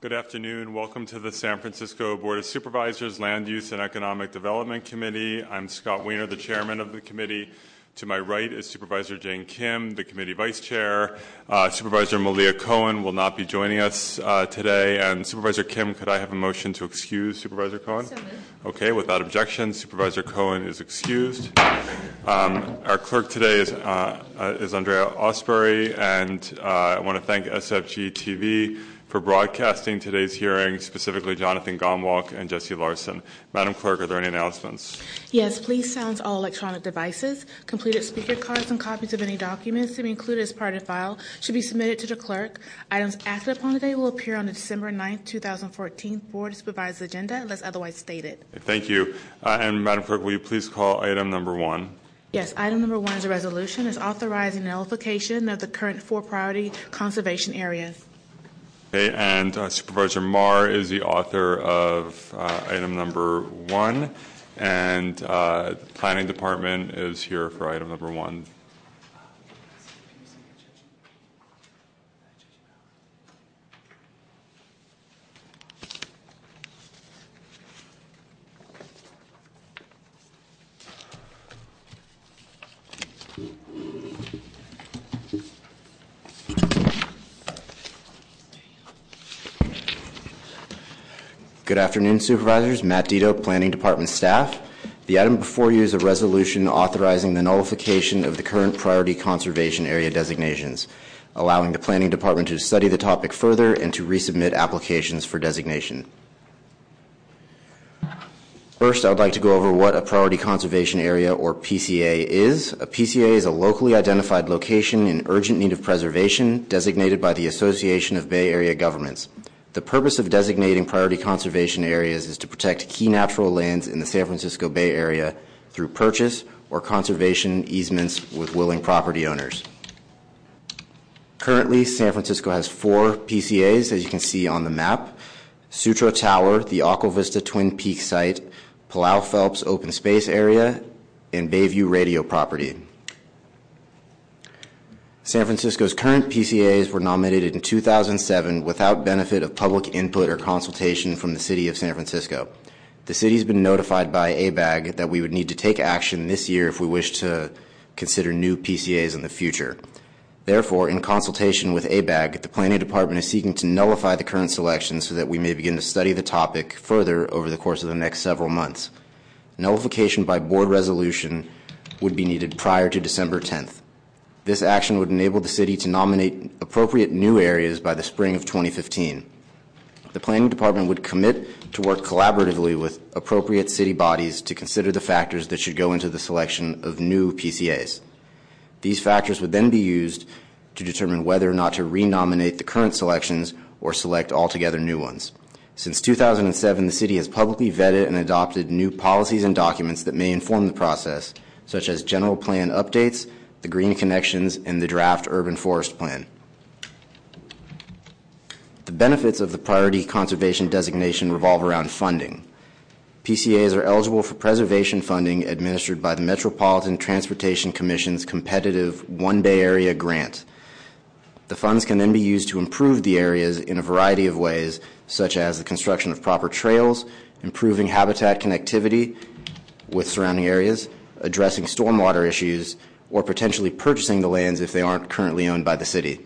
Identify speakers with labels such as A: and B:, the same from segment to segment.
A: Good afternoon. Welcome to the San Francisco Board of Supervisors Land Use and Economic Development Committee. I'm Scott Wiener, the chairman of the committee. To my right is Supervisor Jane Kim, the committee vice chair. Uh, Supervisor Malia Cohen will not be joining us uh, today. And Supervisor Kim, could I have a motion to excuse Supervisor Cohen?
B: So
A: okay, without objection, Supervisor Cohen is excused. Um, our clerk today is, uh, uh is Andrea Ausberry, and uh, I want to thank SFG TV for broadcasting today's hearing, specifically Jonathan Gomwalk and Jesse Larson. Madam Clerk, are there any announcements?
B: Yes, please silence all electronic devices. Completed speaker cards and copies of any documents to be included as part of the file should be submitted to the clerk. Items acted upon today will appear on the December 9, 2014 Board of Supervisors agenda unless otherwise stated.
A: Thank you. Uh, and Madam Clerk, will you please call item number one?
B: Yes, item number one is a resolution. It's authorizing the nullification of the current four priority conservation areas.
A: Okay, and uh, Supervisor Mar is the author of uh, item number one, and uh, the Planning Department is here for item number one.
C: Good afternoon, Supervisors. Matt Dito, Planning Department staff. The item before you is a resolution authorizing the nullification of the current priority conservation area designations, allowing the Planning Department to study the topic further and to resubmit applications for designation. First, I would like to go over what a priority conservation area or PCA is. A PCA is a locally identified location in urgent need of preservation designated by the Association of Bay Area Governments. The purpose of designating priority conservation areas is to protect key natural lands in the San Francisco Bay Area through purchase or conservation easements with willing property owners. Currently, San Francisco has four PCAs, as you can see on the map. Sutro Tower, the Aqua Vista Twin Peaks site, Palou Phelps Open Space Area, and Bayview Radio Property. San Francisco's current PCAs were nominated in 2007 without benefit of public input or consultation from the City of San Francisco. The city's been notified by ABAG that we would need to take action this year if we wish to consider new PCAs in the future. Therefore, in consultation with ABAG, the Planning Department is seeking to nullify the current selection so that we may begin to study the topic further over the course of the next several months. Nullification by board resolution would be needed prior to December 10th. This action would enable the city to nominate appropriate new areas by the spring of 2015. The planning department would commit to work collaboratively with appropriate city bodies to consider the factors that should go into the selection of new PCAs. These factors would then be used to determine whether or not to renominate the current selections or select altogether new ones. Since 2007, the city has publicly vetted and adopted new policies and documents that may inform the process, such as general plan updates the Green Connections, and the draft Urban Forest Plan. The benefits of the priority conservation designation revolve around funding. PCAs are eligible for preservation funding administered by the Metropolitan Transportation Commission's competitive One Bay Area grant. The funds can then be used to improve the areas in a variety of ways, such as the construction of proper trails, improving habitat connectivity with surrounding areas, addressing stormwater issues, or potentially purchasing the lands if they aren't currently owned by the city.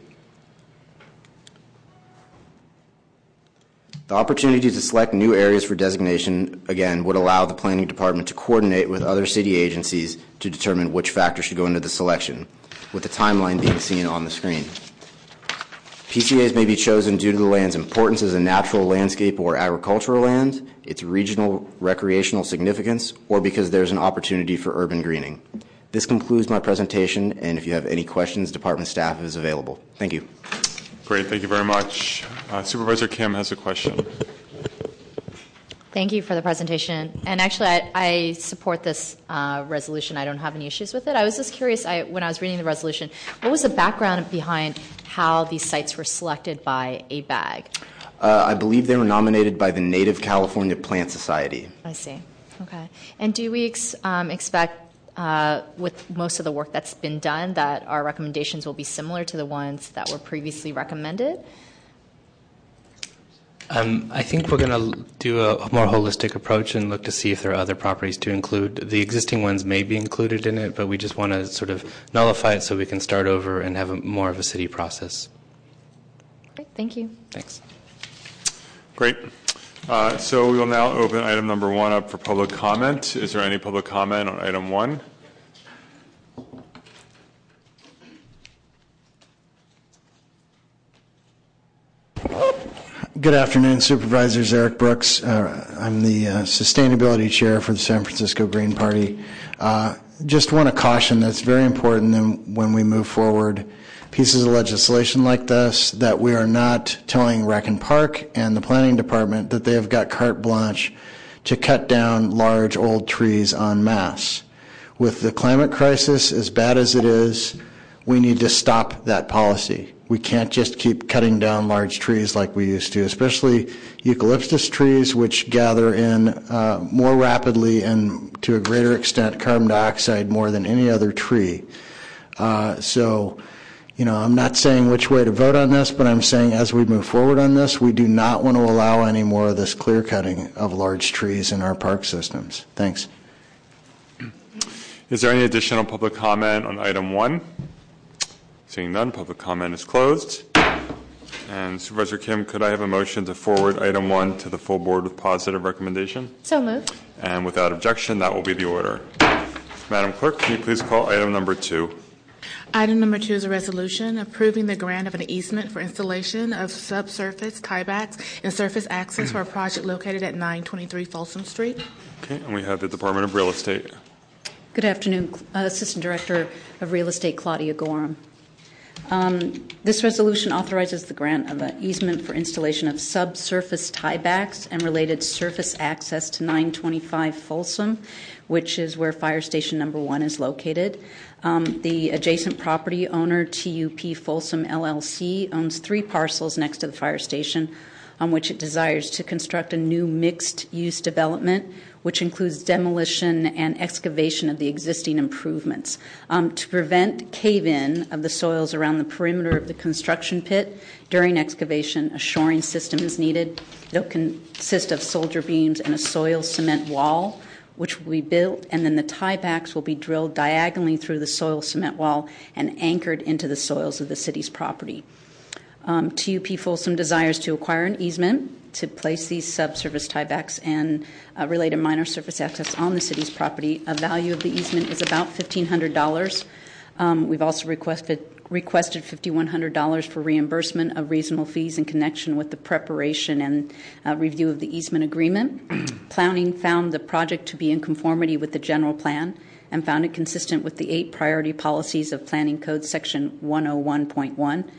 C: The opportunity to select new areas for designation, again, would allow the planning department to coordinate with other city agencies to determine which factors should go into the selection, with the timeline being seen on the screen. PCAs may be chosen due to the land's importance as a natural landscape or agricultural land, its regional recreational significance, or because there's an opportunity for urban greening. This concludes my presentation, and if you have any questions, department staff is available. Thank you.
A: Great, thank you very much. Uh, Supervisor Kim has a question.
D: Thank you for the presentation. And actually, I, I support this uh, resolution. I don't have any issues with it. I was just curious I, when I was reading the resolution, what was the background behind how these sites were selected by ABAG?
C: Uh, I believe they were nominated by the Native California Plant Society.
D: I see. Okay. And do we ex- um, expect uh, with most of the work that's been done that our recommendations will be similar to the ones that were previously recommended?
E: Um, I think we're going to do a more holistic approach and look to see if there are other properties to include. The existing ones may be included in it, but we just want to sort of nullify it so we can start over and have a, more of a city process.
D: Great, thank you.
E: Thanks.
A: Great. Uh, so we will now open item number one up for public comment. Is there any public comment on item one?
F: Good afternoon, Supervisors. Eric Brooks. Uh, I'm the uh, Sustainability Chair for the San Francisco Green Party. Just want to caution that it's very important when we move forward pieces of legislation like this that we are not telling Rec and Park and the Planning Department that they have got carte blanche to cut down large old trees en masse. With the climate crisis as bad as it is, we need to stop that policy. We can't just keep cutting down large trees like we used to, especially eucalyptus trees, which gather in uh, more rapidly and to a greater extent carbon dioxide more than any other tree. Uh, so, you know, I'm not saying which way to vote on this, but I'm saying as we move forward on this, we do not want to allow any more of this clear cutting of large trees in our park systems. Thanks.
A: Is there any additional public comment on item one? Seeing none, public comment is closed. And Supervisor Kim, could I have a motion to forward item one to the full board with positive recommendation?
D: So moved.
A: And without objection, that will be the order. Madam Clerk, can you please call item number two?
B: Item number two is a resolution approving the grant of an easement for installation of subsurface tiebacks and surface access for a project located at 923 Folsom Street.
A: Okay, and we have the Department of Real Estate.
G: Good afternoon, uh, Assistant Director of Real Estate Claudia Gorham. Um, this resolution authorizes the grant of an easement for installation of subsurface tiebacks and related surface access to 925 Folsom, which is where Fire Station Number One is located. Um, the adjacent property owner, TUP Folsom LLC, owns three parcels next to the fire station on which it desires to construct a new mixed use development which includes demolition and excavation of the existing improvements. Um, to prevent cave in of the soils around the perimeter of the construction pit during excavation, a shoring system is needed. It'll consist of soldier beams and a soil cement wall. Which will be built, and then the tiebacks will be drilled diagonally through the soil cement wall and anchored into the soils of the city's property. Um, TUP Folsom desires to acquire an easement to place these subsurface tiebacks and uh, related minor surface access on the city's property. A value of the easement is about $1,500. Um, we've also requested requested $5,100 for reimbursement of reasonable fees in connection with the preparation and uh, review of the easement agreement. Planning found the project to be in conformity with the general plan and found it consistent with the eight priority policies of Planning Code Section 101.1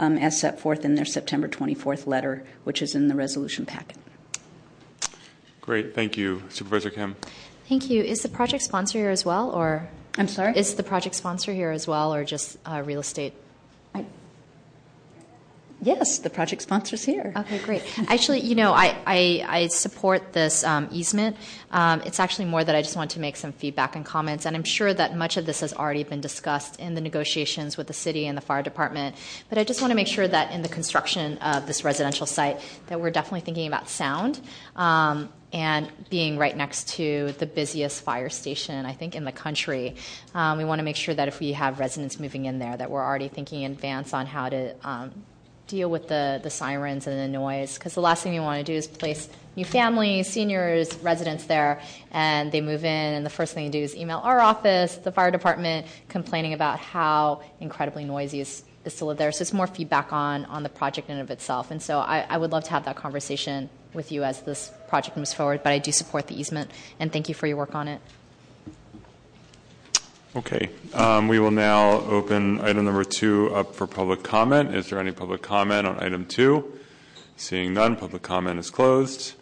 G: um, as set forth in their September 24th letter, which is in the resolution packet.
A: Great, thank you. Supervisor Kim.
D: Thank you. Is the project sponsor here as well, or?
G: I'm sorry?
D: Is the project sponsor here as well, or just uh, real estate?
G: Yes, the project sponsor's here.
D: Okay, great. Actually, you know, I, I, I support this um, easement. Um, it's actually more that I just want to make some feedback and comments, and I'm sure that much of this has already been discussed in the negotiations with the city and the fire department. But I just want to make sure that in the construction of this residential site, that we're definitely thinking about sound. Um, and being right next to the busiest fire station, I think, in the country. Um, we want to make sure that if we have residents moving in there, that we're already thinking in advance on how to um, deal with the, the sirens and the noise because the last thing you want to do is place new families, seniors, residents there, and they move in, and the first thing they do is email our office, the fire department, complaining about how incredibly noisy is, is to live there. So it's more feedback on, on the project in and of itself. And so I, I would love to have that conversation with you as this project moves forward, but I do support the easement, and thank you for your work on it.
A: Okay, um, we will now open item number two up for public comment. Is there any public comment on item two? Seeing none, public comment is closed.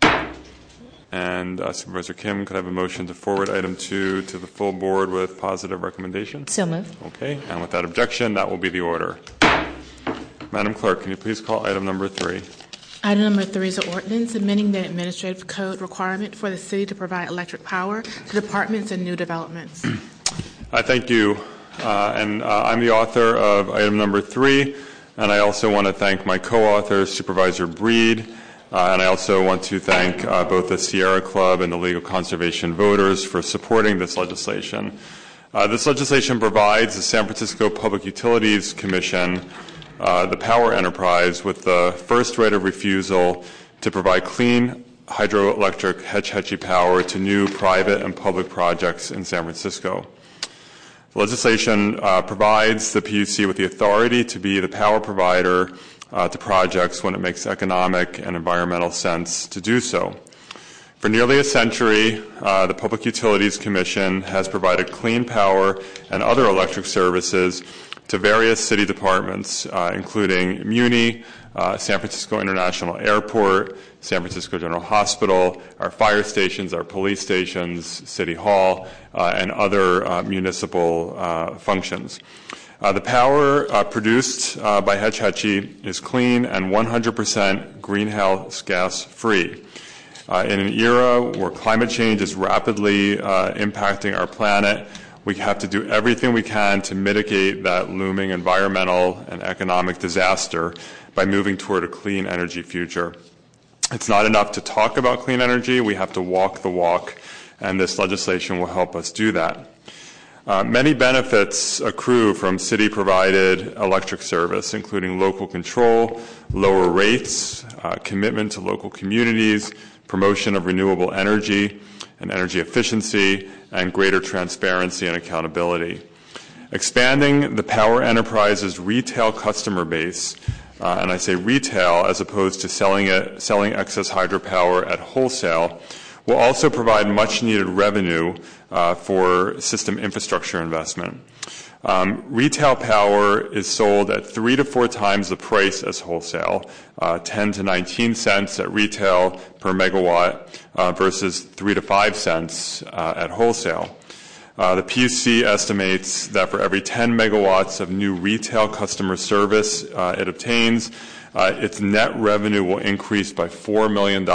A: And uh, Supervisor Kim, could I have a motion to forward item two to the full board with positive recommendation?
D: So moved.
A: Okay, and without objection, that will be the order. Madam Clerk, can you please call item number three?
B: Item number three is an ordinance amending the administrative code requirement for the city to provide electric power to departments and new developments.
A: I thank you. Uh, and uh, I'm the author of item number three, and I also want to thank my co-author, Supervisor Breed, Uh, and I also want to thank both the Sierra Club and the League Conservation voters for supporting this legislation. This legislation provides the San Francisco Public Utilities Commission, the power enterprise, with the first right of refusal to provide clean hydroelectric Hetch Hetchy power to new private and public projects in San Francisco. Legislation uh, provides the PUC with the authority to be the power provider uh, to projects when it makes economic and environmental sense to do so. For nearly a century, uh, the Public Utilities Commission has provided clean power and other electric services to various city departments, uh, including MUNI, uh, San Francisco International Airport, San Francisco General Hospital, our fire stations, our police stations, City Hall, uh, and other municipal functions. Uh, the power uh, produced uh, by Hetch Hetchy is clean and 100% greenhouse gas free. In an era where climate change is rapidly impacting our planet, we have to do everything we can to mitigate that looming environmental and economic disaster by moving toward a clean energy future. It's not enough to talk about clean energy, we have to walk the walk, and this legislation will help us do that. Uh, many benefits accrue from city provided electric service, including local control, lower rates, uh, commitment to local communities, promotion of renewable energy and energy efficiency, and greater transparency and accountability. Expanding the power enterprise's retail customer base, uh, and I say retail as opposed to selling, it, selling excess hydropower at wholesale, will also provide much needed revenue uh, for system infrastructure investment. Um, retail power is sold at three to four times the price as wholesale, uh, 10 to 19 cents at retail per megawatt uh, versus three to five cents uh, at wholesale. The PUC estimates that for every 10 megawatts of new retail customer service it obtains, its net revenue will increase by $4 million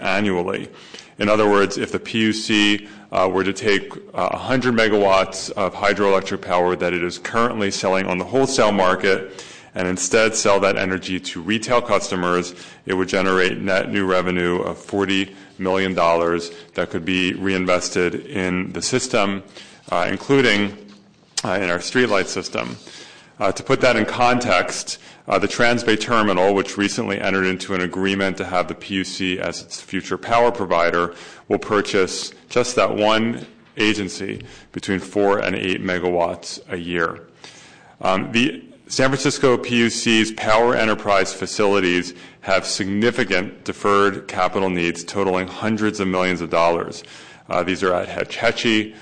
A: annually. In other words, if the PUC were to take uh, 100 megawatts of hydroelectric power that it is currently selling on the wholesale market and instead sell that energy to retail customers, it would generate net new revenue of $40 million that could be reinvested in the system, uh, including uh, in our streetlight system. Uh, to put that in context, uh, the Transbay Terminal, which recently entered into an agreement to have the PUC as its future power provider, will purchase just that one agency between four and eight megawatts a year. Um, the San Francisco PUC's power enterprise facilities have significant deferred capital needs totaling hundreds of millions of dollars. Uh, these are at Hetch Hetchy, uh,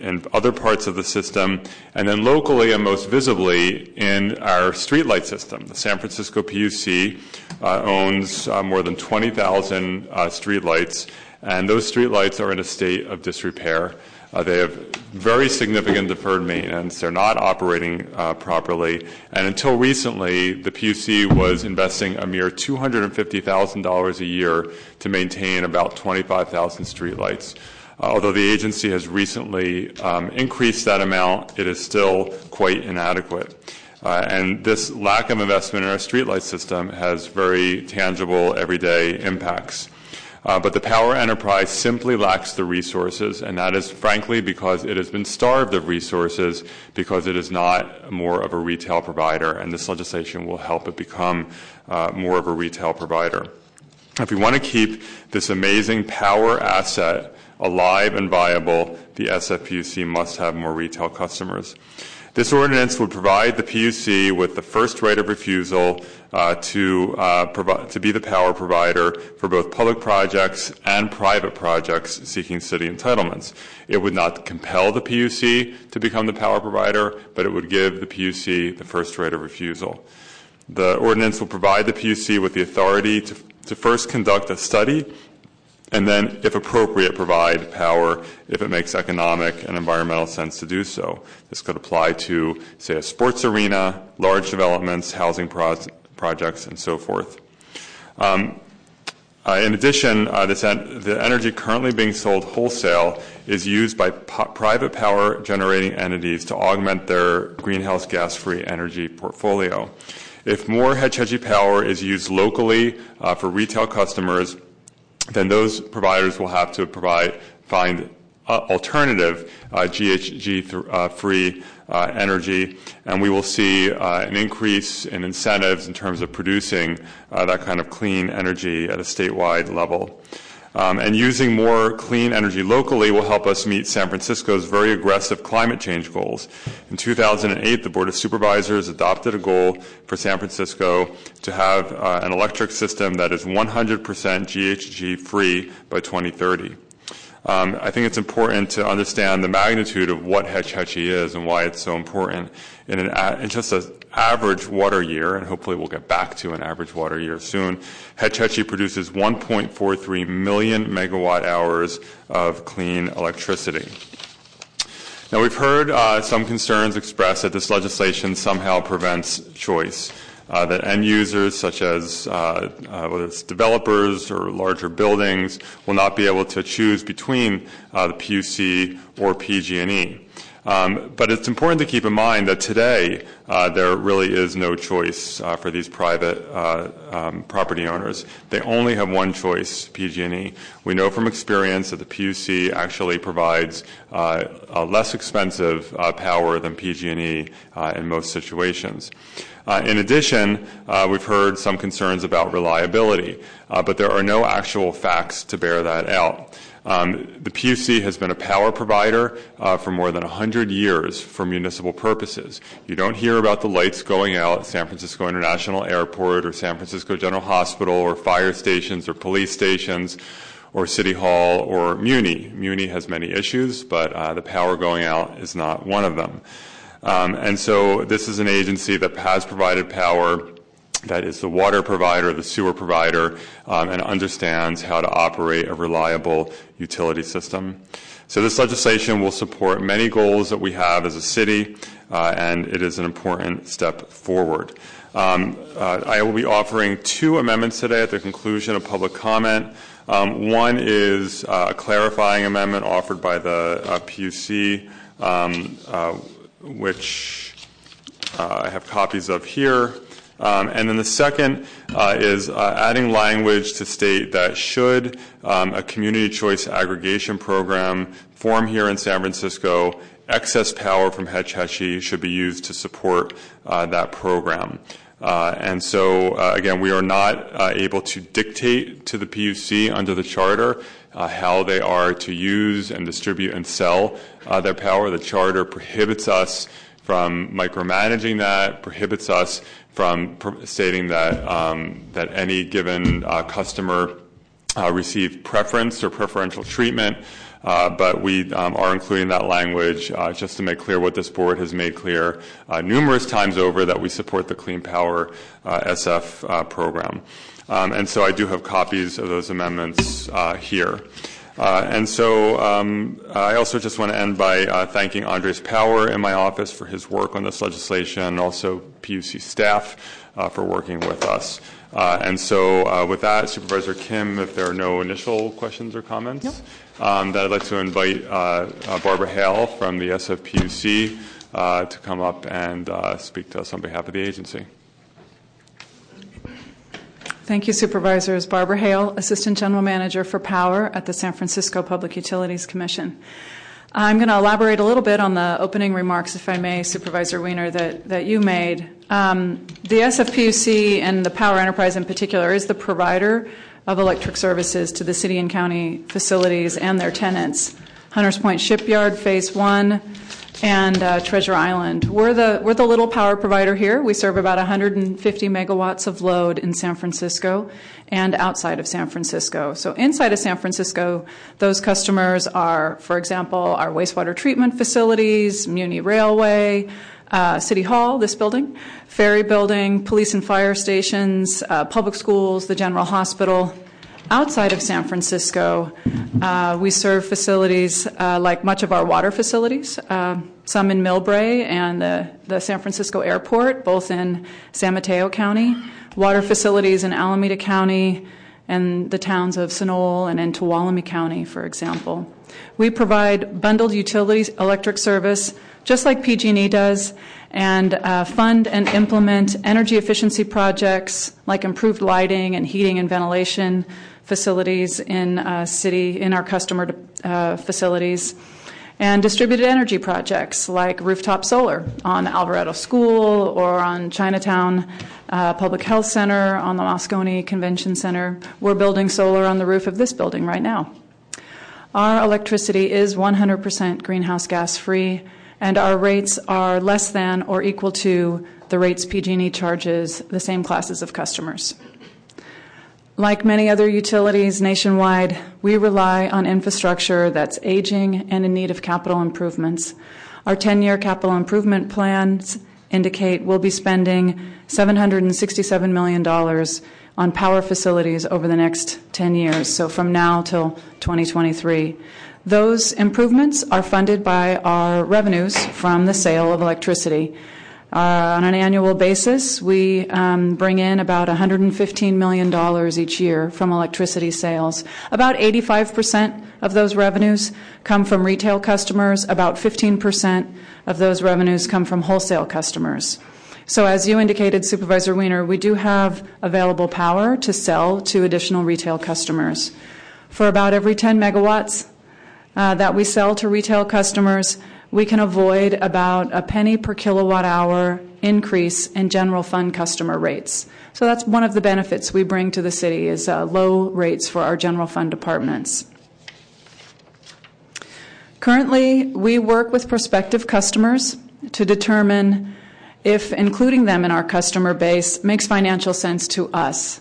A: in other parts of the system, and then locally and most visibly in our streetlight system. The San Francisco PUC uh, owns uh, more than 20,000 uh, streetlights, and those streetlights are in a state of disrepair. Uh, they have very significant deferred maintenance. They're not operating uh, properly. And until recently, the PUC was investing a mere $250,000 a year to maintain about 25,000 streetlights. Although the agency has recently um, increased that amount, it is still quite inadequate. Uh, and this lack of investment in our streetlight system has very tangible, everyday impacts. Uh, but the power enterprise simply lacks the resources, and that is frankly because it has been starved of resources because it is not more of a retail provider, and this legislation will help it become uh, more of a retail provider. If we want to keep this amazing power asset alive and viable, the SFPUC must have more retail customers. This ordinance would provide the PUC with the first right of refusal uh, to, uh, to be the power provider for both public projects and private projects seeking city entitlements. It would not compel the PUC to become the power provider, but it would give the PUC the first right of refusal. The ordinance will provide the PUC with the authority to, to first conduct a study and then, if appropriate, provide power if it makes economic and environmental sense to do so. This could apply to, say, a sports arena, large developments, housing pro- projects, and so forth. Um, uh, in addition, uh, en- the energy currently being sold wholesale is used by private power generating entities to augment their greenhouse gas free energy portfolio. If more Hetch Hetchy power is used locally uh, for retail customers, then those providers will have to provide find alternative uh, GHG-free uh, uh, energy, and we will see an increase in incentives in terms of producing that kind of clean energy at a statewide level. Um, and using more clean energy locally will help us meet San Francisco's very aggressive climate change goals. In 2008, the Board of Supervisors adopted a goal for San Francisco to have uh, an electric system that is 100% GHG free by 2030. Um, I think it's important to understand the magnitude of what Hetch Hetchy is and why it's so important in, an, in just an average water year, and hopefully we'll get back to an average water year soon. Hetch Hetchy produces 1.43 million megawatt hours of clean electricity. Now, we've heard uh, some concerns expressed that this legislation somehow prevents choice that end users, such as uh, uh, whether it's developers or larger buildings, will not be able to choose between uh, the PUC or PG&E. Um, but it's important to keep in mind that today uh, there really is no choice uh, for these private uh, um, property owners. They only have one choice, PG&E. We know from experience that the PUC actually provides uh, less expensive power than PG&E in most situations. In addition, we've heard some concerns about reliability, but there are no actual facts to bear that out. Um, the PUC has been a power provider uh, for more than 100 years for municipal purposes. You don't hear about the lights going out at San Francisco International Airport or San Francisco General Hospital or fire stations or police stations or City Hall or Muni. Muni has many issues, but uh, the power going out is not one of them. Um, and so this is an agency that has provided power that is the water provider, the sewer provider, um, and understands how to operate a reliable utility system. So this legislation will support many goals that we have as a city, uh, and it is an important step forward. Um, uh, I will be offering two amendments today at the conclusion of public comment. Um, one is uh, a clarifying amendment offered by the uh, PUC, um, uh, which uh, I have copies of here. Um, and then the second uh, is uh, adding language to state that should um, a community choice aggregation program form here in San Francisco, excess power from Hetch Hetchy should be used to support uh, that program. And so, again, we are not able to dictate to the PUC under the charter how they are to use and distribute and sell their power. The charter prohibits us from micromanaging that, prohibits us from stating that um, that any given uh, customer uh, receive preference or preferential treatment. Uh, but we um, are including that language just to make clear what this board has made clear numerous times over that we support the Clean Power SF program. Um, and so I do have copies of those amendments here. Uh, and so um, I also just want to end by uh, thanking Andres Power in my office for his work on this legislation and also PUC staff uh, for working with us. Uh, and so uh, with that, Supervisor Kim, if there are no initial questions or comments, nope. um, that I'd like to invite uh, Barbara Hale from the SFPUC to come up and speak to us on behalf of the agency.
H: Thank you, Supervisors. Barbara Hale, Assistant General Manager for Power at the San Francisco Public Utilities Commission. I'm going to elaborate a little bit on the opening remarks, if I may, Supervisor Wiener, that, that you made. Um, the SFPUC and the Power Enterprise in particular is the provider of electric services to the city and county facilities and their tenants. Hunters Point Shipyard, Phase 1, and uh, Treasure Island. We're the, we're the little power provider here. We serve about 150 megawatts of load in San Francisco and outside of San Francisco. So inside of San Francisco, those customers are, for example, our wastewater treatment facilities, Muni Railway, uh, City Hall, this building, Ferry Building, police and fire stations, uh, public schools, the General Hospital, outside of San Francisco, uh, we serve facilities uh, like much of our water facilities, uh, some in Millbrae and the, the, San Francisco airport, both in San Mateo County, water facilities in Alameda County, and the towns of Sunol and in Tuolumne County, for example. We provide bundled utilities electric service just like PG&E does, and uh, fund and implement energy efficiency projects like improved lighting and heating and ventilation facilities in uh, city in our customer uh, facilities and distributed energy projects like rooftop solar on Alvarado School or on Chinatown uh, Public Health Center, on the Moscone Convention Center. We're building solar on the roof of this building right now. Our electricity is 100% greenhouse gas free, and our rates are less than or equal to the rates PG&E charges the same classes of customers. Like many other utilities nationwide, we rely on infrastructure that's aging and in need of capital improvements. Our 10 year capital improvement plans indicate we'll be spending $767 million on power facilities over the next 10 years, so from now till 2023. Those improvements are funded by our revenues from the sale of electricity. Uh, on an annual basis, we um, bring in about $115 million each year from electricity sales. About 85% of those revenues come from retail customers, about 15% of those revenues come from wholesale customers. So, as you indicated, Supervisor Wiener, we do have available power to sell to additional retail customers. For about every 10 megawatts uh, that we sell to retail customers, we can avoid about a penny per kilowatt hour increase in general fund customer rates. So that's one of the benefits we bring to the city is uh, low rates for our general fund departments. Currently, we work with prospective customers to determine if including them in our customer base makes financial sense to us.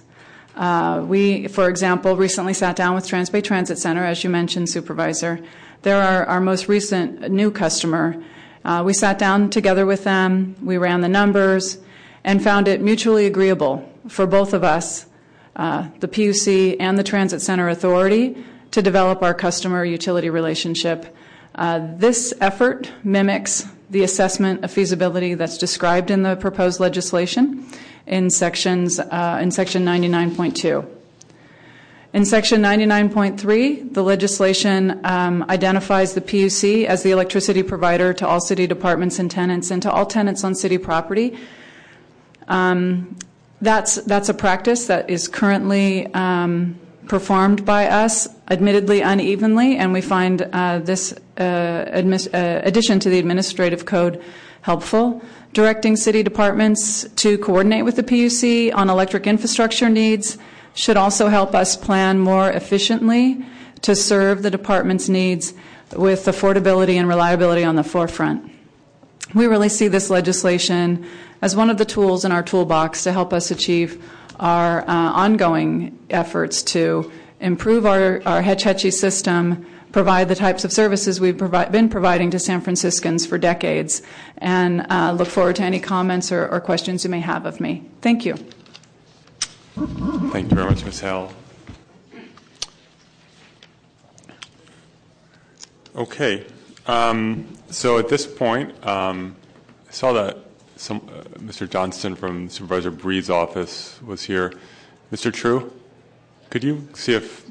H: Uh, we, for example, recently sat down with Transbay Transit Center, as you mentioned, Supervisor, they're our, most recent new customer. Uh, we sat down together with them, we ran the numbers, and found it mutually agreeable for both of us, uh, the PUC and the Transit Center Authority, to develop our customer utility relationship. Uh, this effort mimics the assessment of feasibility that's described in the proposed legislation in sections in section 99.2. In Section 99.3, the legislation um, identifies the PUC as the electricity provider to all city departments and tenants and to all tenants on city property. Um, that's, a practice that is currently um, performed by us, admittedly unevenly, and we find uh, this uh, uh, addition to the administrative code helpful. Directing city departments to coordinate with the PUC on electric infrastructure needs should also help us plan more efficiently to serve the department's needs with affordability and reliability on the forefront. We really see this legislation as one of the tools in our toolbox to help us achieve our uh, ongoing efforts to improve our, our Hetch Hetchy system, provide the types of services we've provi- been providing to San Franciscans for decades, and uh, look forward to any comments or, or questions you may have of me. Thank you.
A: Thank you very much, Ms. Okay, um, so at this point, um, I saw that some, uh, Mr. Johnston from Supervisor Breed's office was here. Mr. True, could you see if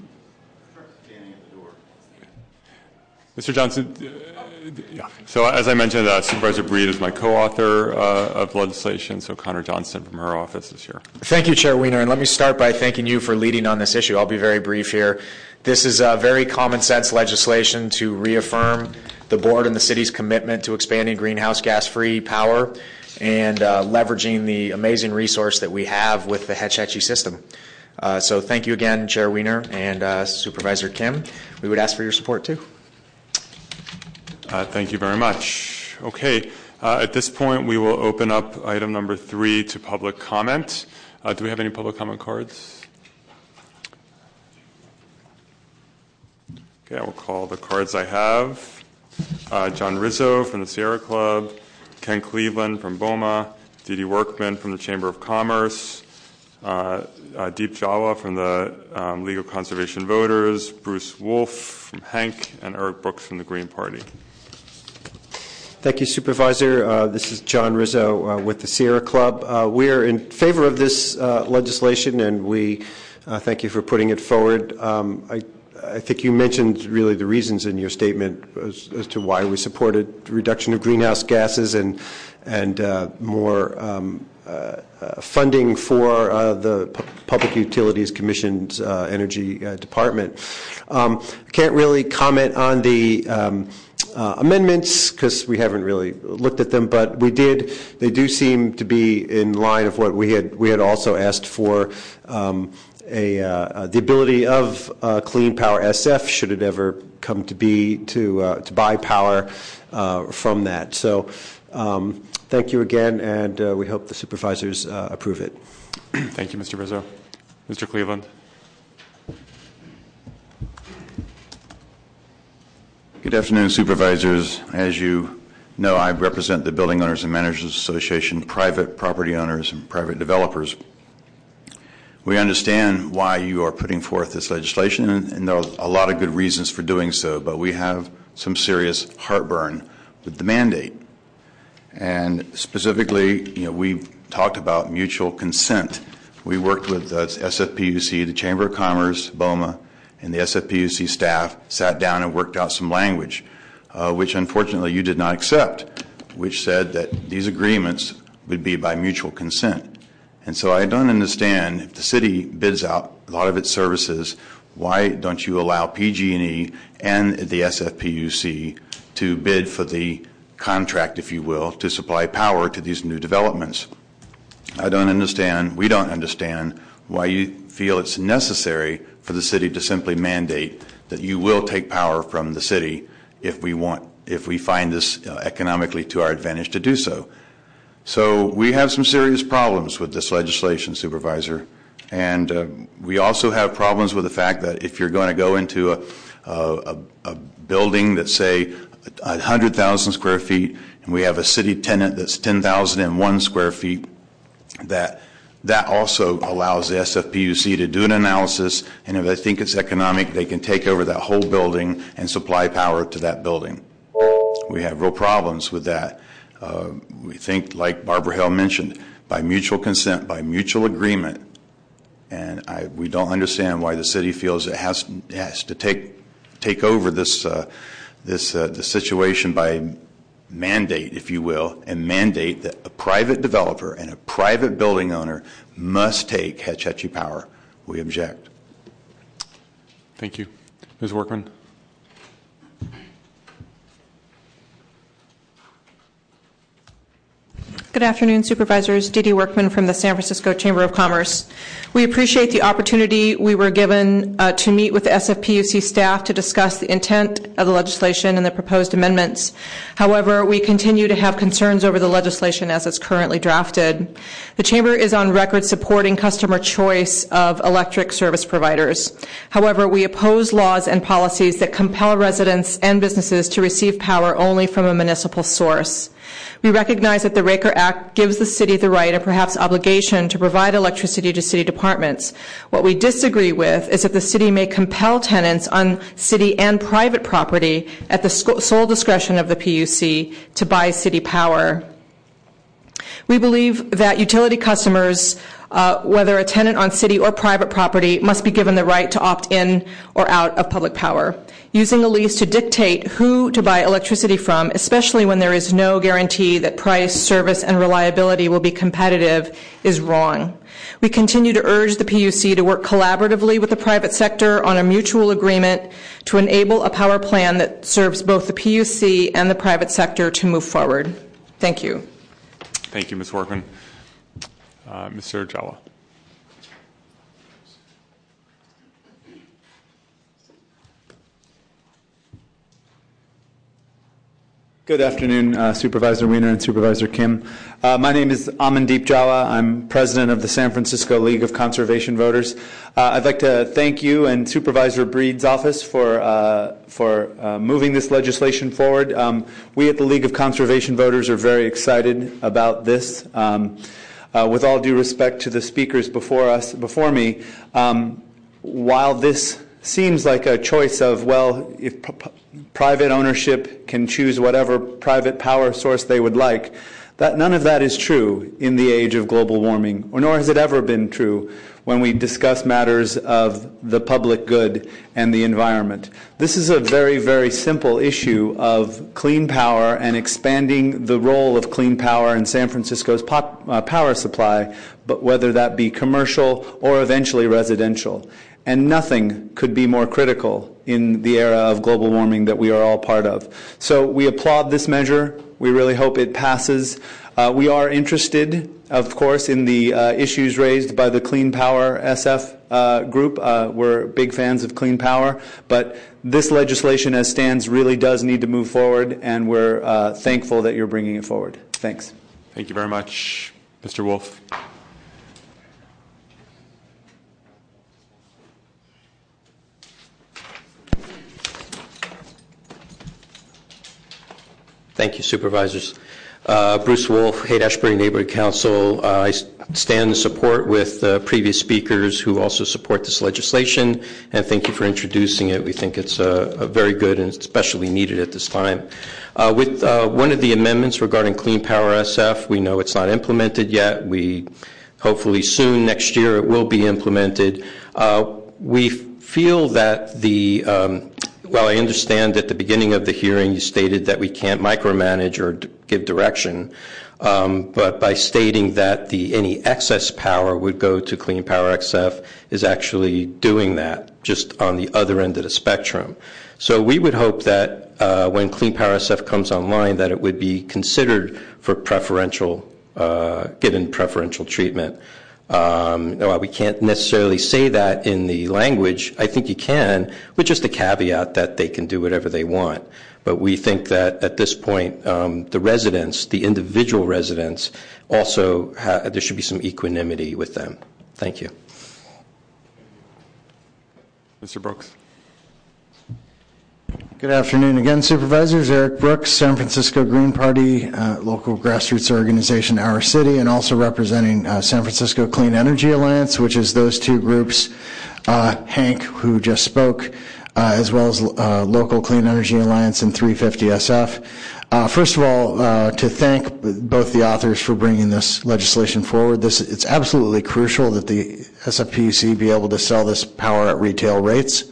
A: Mr. Johnston, uh. So as I mentioned, uh, Supervisor Breed is my co-author uh, of legislation, so Conor Johnston from her office is here.
I: Thank you, Chair Wiener, and let me start by thanking you for leading on this issue. I'll be very brief here. This is a very common sense legislation to reaffirm the board and the city's commitment to expanding greenhouse gas-free power and leveraging the amazing resource that we have with the Hetch Hetchy system. So thank you again, Chair Wiener and Supervisor Kim. We would ask for your support too.
A: Uh, thank you very much. Okay, uh, at this point, we will open up item number three to public comment. Uh, do we have any public comment cards? Okay, I will call the cards I have. John Rizzo from the Sierra Club, Ken Cleveland from BOMA, Dee Dee Workman from the Chamber of Commerce, Deep Jhawar from the um, League Conservation Voters, Bruce Wolf from HANC, and Eric Brooks from the Green Party.
J: Thank you, Supervisor. Uh, this is John Rizzo uh, with the Sierra Club. Uh, we are in favor of this legislation, and we thank you for putting it forward. Um, I, think you mentioned really the reasons in your statement as, to why we supported reduction of greenhouse gases and and more um, funding for the Public Utilities Commission's Energy Department. Um, I can't really comment on the amendments because we haven't really looked at them, but we did. They do seem to be in line of what we had. We had also asked for. Um, uh, the ability of uh, Clean Power SF, should it ever come to be, to uh, to buy power from that. So, um, thank you again, and we hope the supervisors approve it.
A: Thank you, Mr. Rizzo. Mr. Cleveland.
K: Good afternoon, supervisors. As you know, I represent the Building Owners and Managers Association, private property owners and private developers. We understand why you are putting forth this legislation, and, there are a lot of good reasons for doing so, but we have some serious heartburn with the mandate. And specifically, you know, we've talked about mutual consent. We worked with uh, SFPUC, the Chamber of Commerce, BOMA, and the SFPUC staff sat down and worked out some language, uh, which unfortunately you did not accept, which said that these agreements would be by mutual consent. And so I don't understand if the city bids out a lot of its services, why don't you allow PG&E and the SFPUC to bid for the contract, if you will, to supply power to these new developments? I don't understand, we don't understand why you feel it's necessary for the city to simply mandate that you will take power from the city if we want, if we find this uh, economically to our advantage to do so. So we have some serious problems with this legislation, Supervisor. And uh, we also have problems with the fact that if you're going to go into a, building that's, say, 100,000 square feet, and we have a city tenant that's 10,001 square feet, that that also allows the SFPUC to do an analysis, and if they think it's economic, they can take over that whole building and supply power to that building. We have real problems with that. Uh, we think, like Barbara Hale mentioned, by mutual consent, by mutual agreement, and we don't understand why the city feels it has, to take take over this uh, this uh, the situation by mandate, if you will, and mandate that a private developer and a private building owner must take Hetch Hetchy power. We object.
A: Thank you, Ms. Workman.
L: Good afternoon, Supervisors. Dee Workman from the San Francisco Chamber of Commerce. We appreciate the opportunity we were given uh, to meet with the SFPUC staff to discuss the intent of the legislation and the proposed amendments. However, we continue to have concerns over the legislation as it's currently drafted. The Chamber is on record supporting customer choice of electric service providers. However, we oppose laws and policies that compel residents and businesses to receive power only from a municipal source. We recognize that the Raker Act gives the city the right and perhaps obligation to provide electricity to city departments. What we disagree with is that the city may compel tenants on city and private property at the sole discretion of the PUC to buy city power. We believe that utility customers Uh, whether a tenant on city or private property must be given the right to opt in or out of public power using a lease to dictate who to buy electricity from, especially when there is no guarantee that price, service, and reliability will be competitive, is wrong. We continue to urge the PUC to work collaboratively with the private sector on a mutual agreement to enable a power plan that serves both the PUC and the private sector to move forward. Thank you.
A: Thank you, Ms. Workman. Uh, Mr. Jhawar.
M: Good afternoon, uh, Supervisor Wiener and Supervisor Kim. Uh, my name is Amandeep Jhawar. I'm president of the San Francisco League of Conservation Voters. I'd like to thank you and Supervisor Breed's office for for moving this legislation forward. Um, we at the League of Conservation Voters are very excited about this. Uh, with all due respect to the speakers before us, before me, um, while this seems like a choice of well, if private ownership can choose whatever private power source they would like. That none of that is true in the age of global warming, or nor has it ever been true when we discuss matters of the public good and the environment. This is a very, very simple issue of clean power and expanding the role of clean power in San Francisco's pop, uh, power supply, but whether that be commercial or eventually residential. And nothing could be more critical in the era of global warming that we are all part of. So we applaud this measure. We really hope it passes. Uh, we are interested, of course, in the uh, issues raised by the Clean Power SF uh, group. Uh, we're big fans of clean power, but this legislation as stands really does need to move forward, and we're uh, thankful that you're bringing it forward. Thanks.
A: Thank you very much. Mr. Wolf.
N: Thank you, Supervisors. Uh, Bruce Wolf, Haight-Ashbury Neighborhood Council. Uh, I stand in support with uh, previous speakers who also support this legislation, and thank you for introducing it. We think it's uh, very good and especially needed at this time. Uh, with uh, one of the amendments regarding Clean Power SF, we know it's not implemented yet. We hopefully soon next year it will be implemented. we feel that the um, well, I understand at the beginning of the hearing you stated that we can't micromanage or give direction, um, but by stating that any excess power would go to Clean Power SF is actually doing that, just on the other end of the spectrum. So we would hope that uh, when Clean Power SF comes online, that it would be considered for preferential, uh, given preferential treatment. Um, we can't necessarily say that in the language. I think you can, with just a caveat that they can do whatever they want. But we think that at this point, um, the residents, the individual residents, also there should be some equanimity with them. Thank you.
A: Mr. Brooks.
F: Good afternoon again, Supervisors. Eric Brooks, San Francisco Green Party, uh, local grassroots organization, Our City, and also representing uh, San Francisco Clean Energy Alliance, which is those two groups. Uh, HANC, who just spoke, uh, as well as uh, local Clean Energy Alliance and 350 SF. Uh, first of all, to thank both the authors for bringing this legislation forward. This it's absolutely crucial that the SFPUC be able to sell this power at retail rates.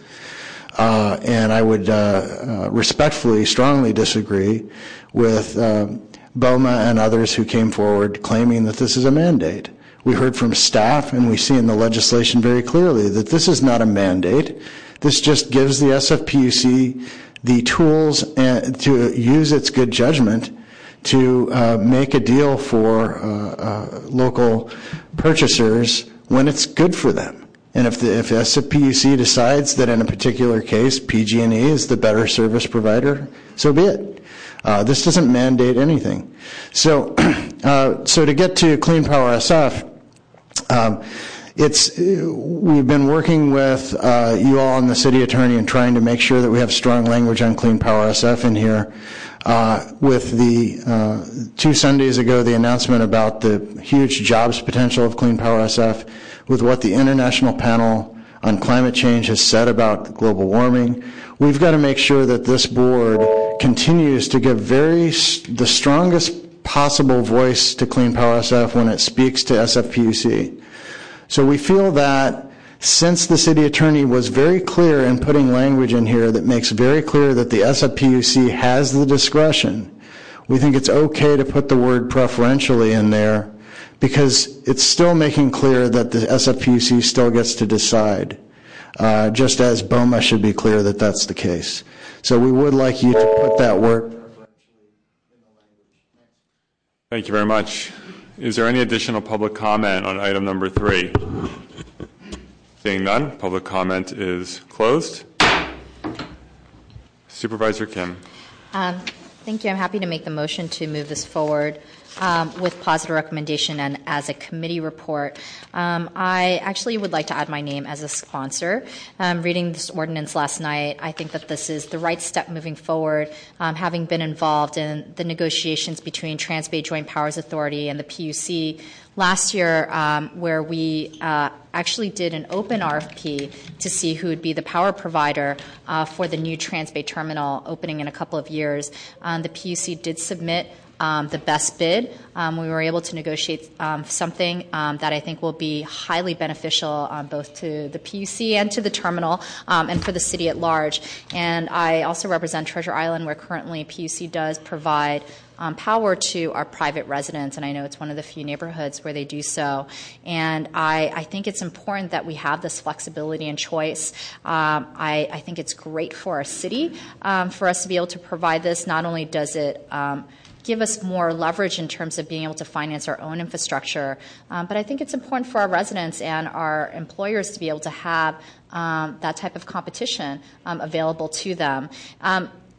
F: Uh, and I would uh, uh, respectfully, strongly disagree with BOMA and others who came forward claiming that this is a mandate. We heard from staff, and we see in the legislation very clearly that this is not a mandate. This just gives the SFPUC the tools to use its good judgment to make a deal for local purchasers when it's good for them. And if the if SFPUC decides that in a particular case PG&E is the better service provider, so be it. Uh, this doesn't mandate anything. So, uh, so to get to Clean Power SF, um, we've been working with uh, you all and the city attorney and trying to make sure that we have strong language on Clean Power SF in here. With the two Sundays ago, the announcement about the huge jobs potential of Clean Power SF with what the International Panel on Climate Change has said about global warming. We've got to make sure that this board continues to give very the strongest possible voice to Clean Power SF when it speaks to SFPUC. So we feel that since the city attorney was very clear in putting language in here that makes very clear that the SFPUC has the discretion, we think it's okay to put the word preferentially in there because it's still making clear that the SFPUC still gets to decide, uh, just as BOMA should be clear that that's the case. So we would like you to put that word.
A: Thank you very much. Is there any additional public comment on item number three? Seeing none, public comment is closed. Supervisor Kim.
D: Um, thank you. I'm happy to make the motion to move this forward um, with positive recommendation and as a committee report. Um, I actually would like to add my name as a sponsor. Um, reading this ordinance last night, I think that this is the right step moving forward. Um, having been involved in the negotiations between Transbay Joint Powers Authority and the PUC last year, um, where we uh, actually did an open RFP to see who would be the power provider uh, for the new Transbay terminal opening in a couple of years. Um, the PUC did submit um, the best bid. Um, we were able to negotiate um, something um, that I think will be highly beneficial um, both to the PUC and to the terminal and for the city at large. And I also represent Treasure Island, where currently PUC does provide um, power to our private residents, and I know it's one of the few neighborhoods where they do so. And I, I think it's important that we have this flexibility and choice. Um, I, I, think it's great for our city um, for us to be able to provide this. Not only does it give us more leverage in terms of being able to finance our own infrastructure. Um, but I think it's important for our residents and our employers to be able to have um, that type of competition um, available to them.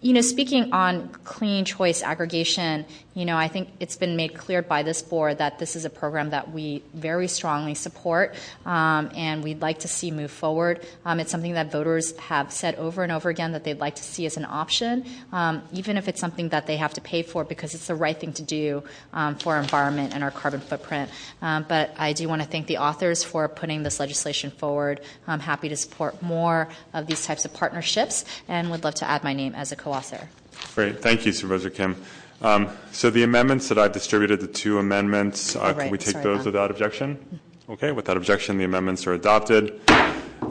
D: You know, speaking on clean choice aggregation, you know, I think it's been made clear by this board that this is a program that we very strongly support um, and we'd like to see move forward. Um, it's something that voters have said over and over again that they'd like to see as an option, um, even if it's something that they have to pay for because it's the right thing to do um, for our environment and our carbon footprint. Um, but I do want to thank the authors for putting this legislation forward. I'm happy to support more of these types of partnerships and would love to add my name as a co-author.
A: Great. Thank you, Supervisor Kim. Um, so the amendments that I've distributed, the two amendments, uh,
D: Oh,
A: can we take those without objection? Okay, without objection, the amendments are adopted.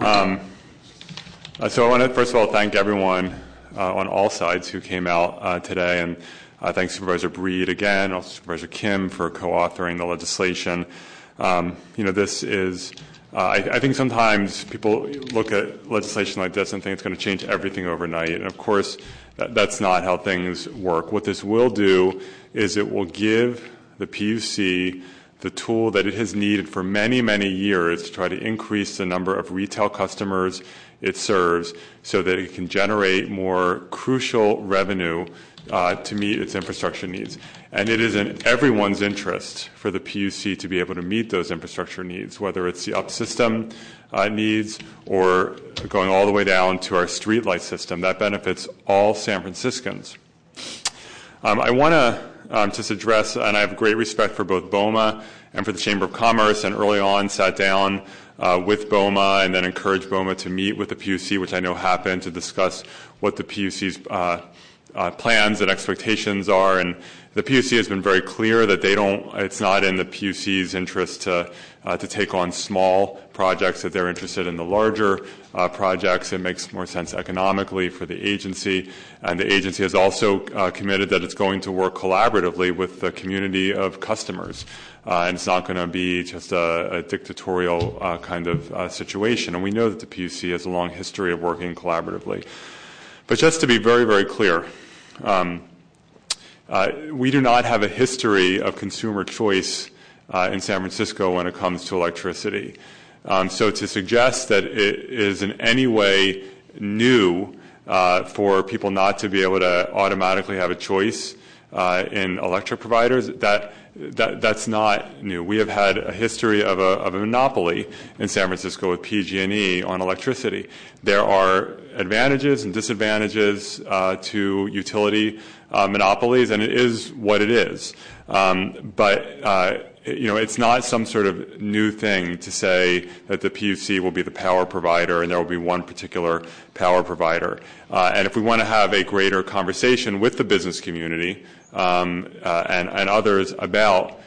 A: Um, uh, so I want to first of all thank everyone uh, on all sides who came out uh, today, and uh, thank Supervisor Breed again, also Supervisor Kim for co-authoring the legislation. Um, you know, this is. Uh, I, I think sometimes people look at legislation like this and think it's going to change everything overnight, and of course, that's not how things work. What this will do is it will give the PUC the tool that it has needed for many, many years to try to increase the number of retail customers it serves so that it can generate more crucial revenue to meet its infrastructure needs. And it is in everyone's interest for the PUC to be able to meet those infrastructure needs, whether it's the up system uh, needs or going all the way down to our streetlight system. That benefits all San Franciscans. Um, I want to um, just address, and I have great respect for both BOMA and for the Chamber of Commerce, and early on sat down uh, with BOMA and then encouraged BOMA to meet with the PUC, which I know happened, to discuss what the PUC's uh, uh, plans and expectations are. And the PUC has been very clear that they don't, it's not in the PUC's interest to, uh, to take on small projects, that they're interested in the larger uh, projects. It makes more sense economically for the agency. And the agency has also uh, committed that it's going to work collaboratively with the community of customers. Uh, and it's not going to be just a, dictatorial uh, kind of uh, situation. And we know that the PUC has a long history of working collaboratively. But just to be very, very clear, um, uh, we do not have a history of consumer choice uh, in San Francisco when it comes to electricity. Um, so to suggest that it is in any way new uh, for people not to be able to automatically have a choice uh, in electric providers, that, that's not new. We have had a history of a, monopoly in San Francisco with PG&E on electricity. There are advantages and disadvantages uh, to utility uh, monopolies, and it is what it is. Um, but uh, you know, it's not some sort of new thing to say that the PUC will be the power provider and there will be one particular power provider. And if we want to have a greater conversation with the business community and, and others about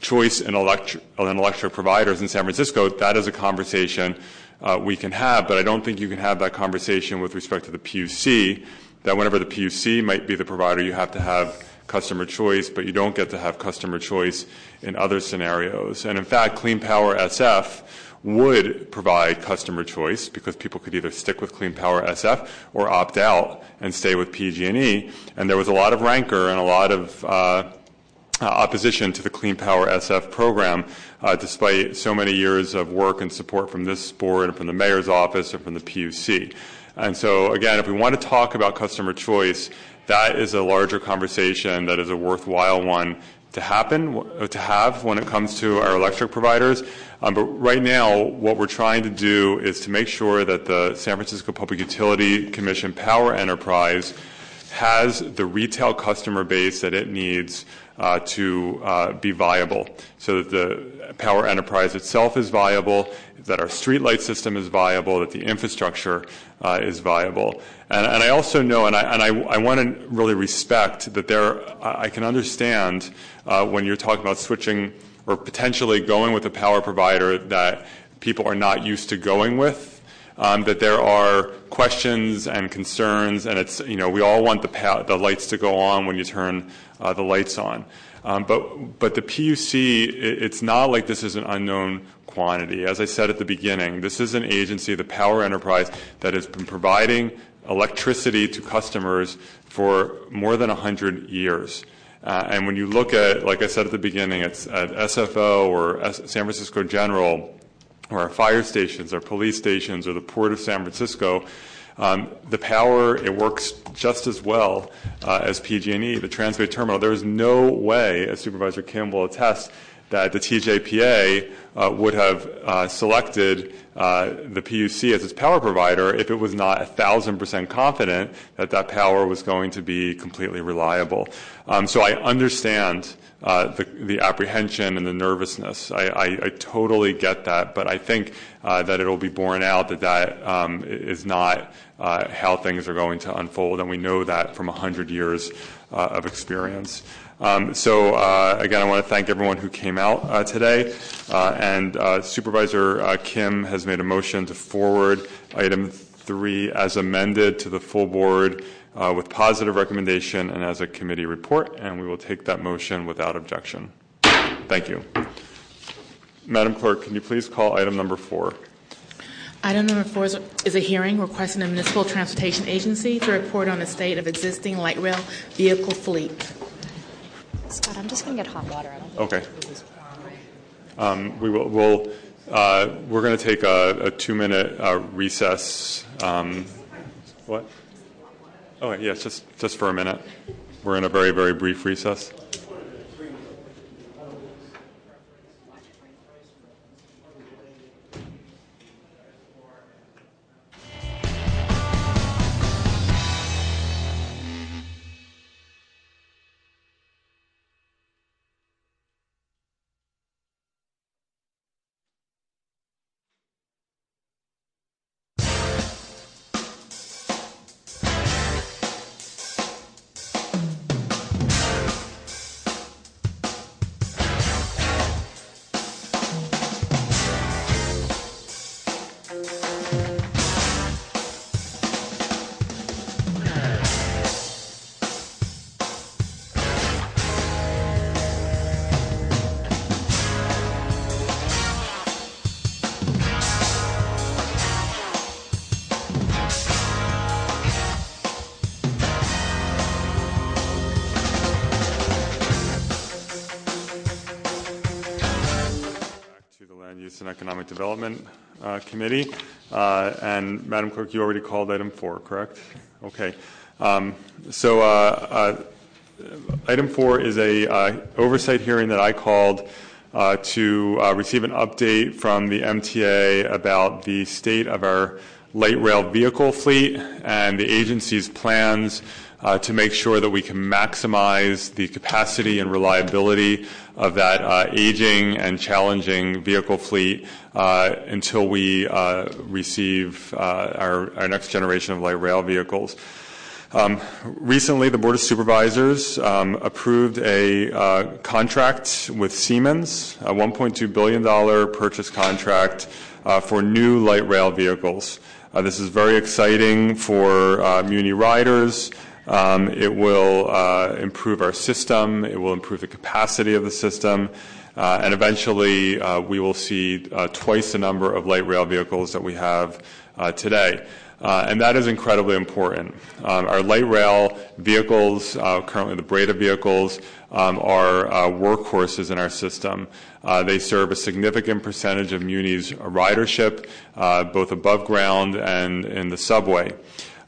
A: choice in electric, providers in San Francisco, that is a conversation uh, we can have. But I don't think you can have that conversation with respect to the PUC. That whenever the PUC might be the provider, you have to have customer choice, but you don't get to have customer choice in other scenarios. And in fact, Clean Power SF would provide customer choice because people could either stick with Clean Power SF or opt out and stay with PG&E. And there was a lot of rancor and a lot of uh, uh, opposition to the Clean Power SF program, uh, despite so many years of work and support from this board and from the mayor's office and from the PUC. And so, again, if we want to talk about customer choice, that is a larger conversation that is a worthwhile one to happen, to have when it comes to our electric providers. Um, but right now, what we're trying to do is to make sure that the San Francisco Public Utility Commission Power Enterprise has the retail customer base that it needs uh, to uh, be viable, so that the power enterprise itself is viable, that our streetlight system is viable, that the infrastructure uh, is viable. And, and, I also know, and I, and I, I want to really respect that there, I can understand uh, when you're talking about switching or potentially going with a power provider that people are not used to going with. Um, that there are questions and concerns, and it's you know we all want the the lights to go on when you turn uh, the lights on. Um, but but the PUC, it, it's not like this is an unknown quantity. As I said at the beginning, this is an agency, the Power Enterprise, that has been providing electricity to customers for more than 100 years. Uh, and when you look at, like I said at the beginning, at SFO or San Francisco General, or our fire stations, our police stations, or the Port of San Francisco, um, the power it works just as well uh, as PG&E, the Transbay Terminal. There is no way, as Supervisor Kim will attest, that the TJPA uh, would have uh, selected uh, the PUC as its power provider if it was not a thousand percent confident that that power was going to be completely reliable. Um, so I understand the, apprehension and the nervousness. I, totally get that, but I think that it'll be borne out that that um, not uh, how things are going to unfold, and we know that from 100 years of experience. Um, so uh, again, I want to thank everyone who came out uh, today. Uh, and Supervisor Kim has made a motion to forward item three as amended to the full board with positive recommendation and as a committee report. And we will take that motion without objection. Thank you. Madam Clerk, can you please call item number four?
B: Item number four is a hearing requesting the Municipal Transportation Agency to report on the state of existing light rail vehicle fleet.
D: Scott, I'm just going to get hot water.
A: Okay. Um, we will. We'll, uh, we're going to take a, a two-minute uh, recess. Um, what? Oh, yes, just just for a minute. We're in a very very brief recess. Development uh, Committee. Uh, and Madam Clerk, you already called item four, correct? Okay. Um, so uh, item four is a oversight hearing that I called to receive an update from the MTA about the state of our light rail vehicle fleet and the agency's plans uh, to make sure that we can maximize the capacity and reliability of that uh, aging and challenging vehicle fleet uh, until we uh, receive uh, our, next generation of light rail vehicles. Um, recently, the Board of Supervisors um, approved a uh, contract with Siemens, a $1.2 billion purchase contract for new light rail vehicles. this is very exciting for Muni riders, it will uh, improve our system. It will improve the capacity of the system. Uh, and eventually, uh, we will see twice the number of light rail vehicles that we have today. And that is incredibly important. Um, our light rail vehicles, currently the BREDA vehicles, um, are workhorses in our system. they serve a significant percentage of Muni's ridership, both above ground and in the subway.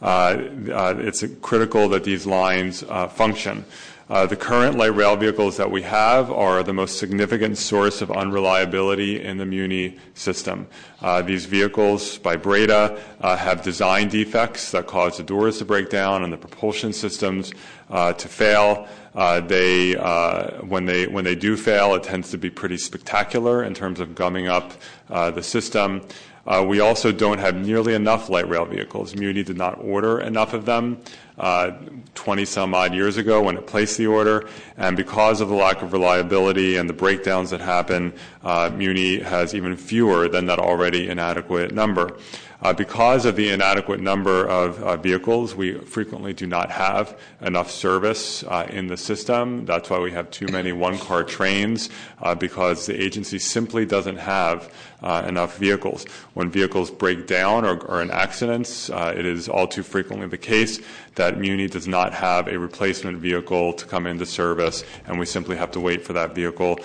A: It's critical that these lines function. Uh, the current light rail vehicles that we have are the most significant source of unreliability in the Muni system. Uh, these vehicles by Breda uh, have design defects that cause the doors to break down and the propulsion systems uh, to fail. Uh, they, uh, when they when they do fail, it tends to be pretty spectacular in terms of gumming up the system. Uh, we also don't have nearly enough light rail vehicles. Muni did not order enough of them. 20 some odd years ago when it placed the order. And because of the lack of reliability and the breakdowns that happen, uh, Muni has even fewer than that already inadequate number. Uh, because of the inadequate number of uh, vehicles, we frequently do not have enough service uh, in the system. That's why we have too many one-car trains, uh, because the agency simply doesn't have uh, enough vehicles. When vehicles break down or are in accidents, uh, it is all too frequently the case that Muni does not have a replacement vehicle to come into service, and we simply have to wait for that vehicle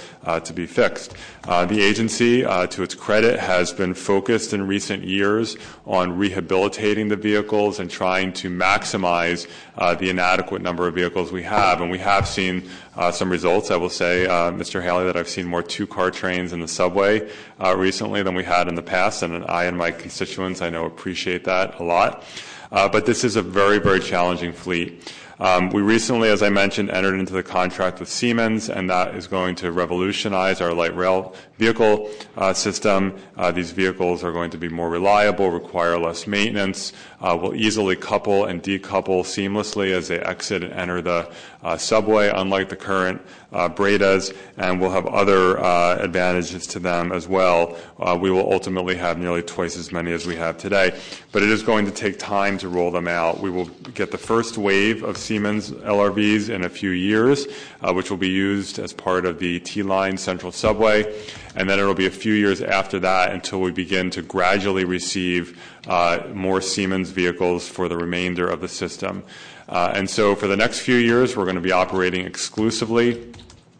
A: to be fixed. the agency, to its credit, has been focused in recent years on rehabilitating the vehicles and trying to maximize uh, the inadequate number of vehicles we have. And we have seen uh, some results. I will say, uh, Mr. Haley, that I've seen more two-car trains in the subway uh, recently than we had in the past, and I and my constituents, I know, appreciate that a lot. Uh, but this is a very, very challenging fleet. Um, we recently, as I mentioned, entered into the contract with Siemens, and that is going to revolutionize our light rail vehicle uh, system. Uh, these vehicles are going to be more reliable, require less maintenance, uh, will easily couple and decouple seamlessly as they exit and enter the subway, unlike the current Bredas, and will have other advantages to them as well. We will ultimately have nearly twice as many as we have today. But it is going to take time to roll them out. We will get the first wave of Siemens LRVs in a few years, which will be used as part of the T-Line Central Subway. And then it'll be a few years after that until we begin to gradually receive uh, more Siemens vehicles for the remainder of the system. Uh, and so for the next few years, we're going to be operating exclusively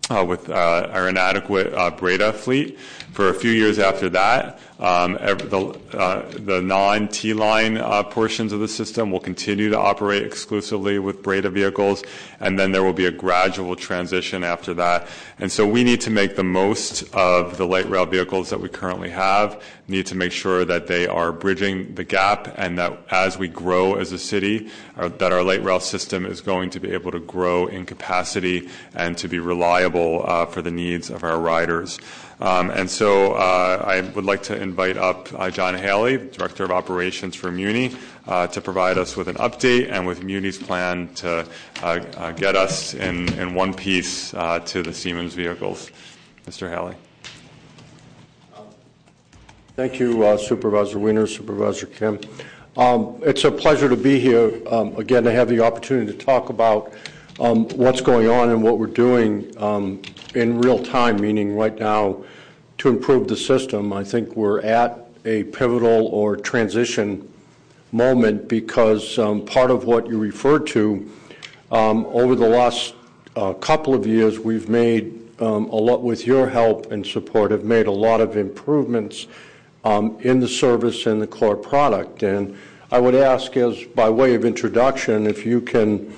A: uh, with uh, our inadequate uh, Breda fleet. For a few years after that, um, the, uh, the non-T line uh, portions of the system will continue to operate exclusively with Breda vehicles, and then there will be a gradual transition after that. And so we need to make the most of the light rail vehicles that we currently have, need to make sure that they are bridging the gap, and that as we grow as a city, uh, that our light rail system is going to be able to grow in capacity and to be reliable uh, for the needs of our riders. Um, and so uh, I would like to invite up uh, John Haley, Director of Operations for Muni, to provide us with an update and with Muni's plan to uh, uh, get us in, in one piece uh, to the Siemens vehicles. Mr. Haley.
O: Thank you, Supervisor Wiener, Supervisor Kim. Um, it's a pleasure to be here um, again to have the opportunity to talk about um, what's going on and what we're doing um, in real time, meaning right now, to improve the system. I think we're at a pivotal or transition moment because um, part of what you referred to um, over the last uh, couple of years, we've made um, a lot with your help and support, have made a lot of improvements in the service and the core product. And I would ask, as by way of introduction, if you can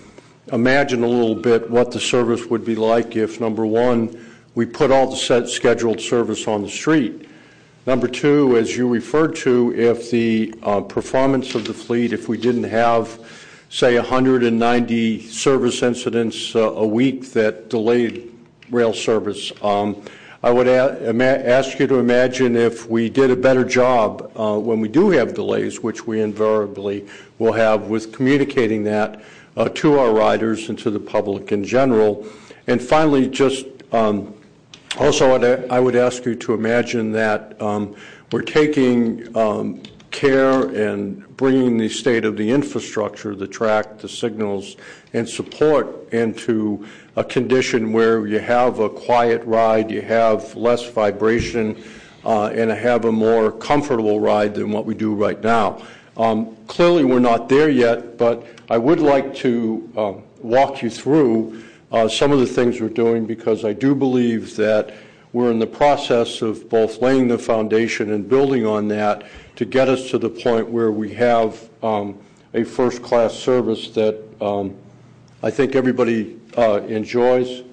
O: imagine a little bit what the service would be like if, number one, we put all the scheduled service on the street. Number two, as you referred to, if the uh, performance of the fleet, if we didn't have, say, 190 service incidents uh, a week that delayed rail service, um, I would ask you to imagine if we did a better job uh, when we do have delays, which we invariably will have, with communicating that to our riders and to the public in general. And finally, just um, also, I would ask you to imagine that um, we're taking um, care and bringing the state of the infrastructure, the track, the signals, and support into a condition where you have a quiet ride, you have less vibration, uh, and have a more comfortable ride than what we do right now. Um, clearly, we're not there yet, but I would like to walk you through some of the things we're doing because I do believe that we're in the process of both laying the foundation and building on that to get us to the point where we have um, a first-class service that um, I think everybody uh, enjoys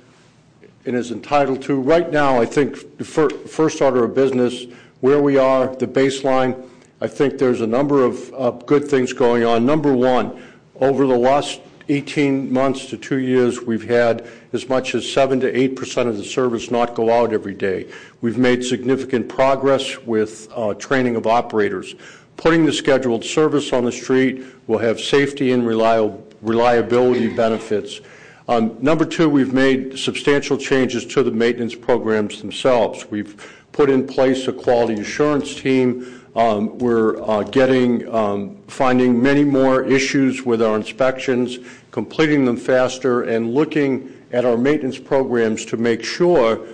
O: and is entitled to. Right now, I think the fir- first order of business, where we are, the baseline, I think there's a number of uh, good things going on. Number one, over the last 18 months to two years, we've had as much as 7 to 8 percent of the service not go out every day. We've made significant progress with uh, training of operators. Putting the scheduled service on the street will have safety and reliability benefits. Um, number two, we've made substantial changes to the maintenance programs themselves. We've put in place a quality assurance team. Um, we're uh, getting, um, finding many more issues with our inspections, completing them faster, and looking at our maintenance programs to make sure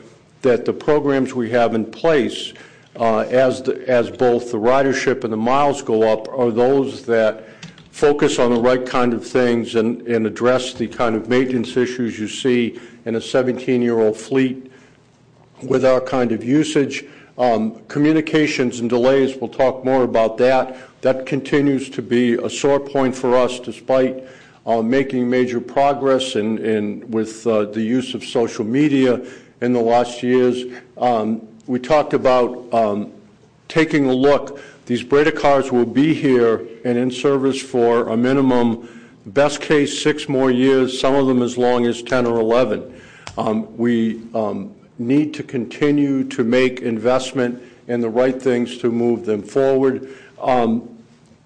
O: that the programs we have in place, uh, as, both the ridership and the miles go up, are those that focus on the right kind of things and, and address the kind of maintenance issues you see in a 17-year-old fleet with our kind of usage. Um, communications and delays, we'll talk more about that. That continues to be a sore point for us despite uh, making major progress with uh, the use of social media in the last years. Um, we talked about um, taking a look these Breda cars will be here and in service for a minimum, best case, six more years, some of them as long as 10 or 11. Um, we need to continue to make investment in the right things to move them forward. Um,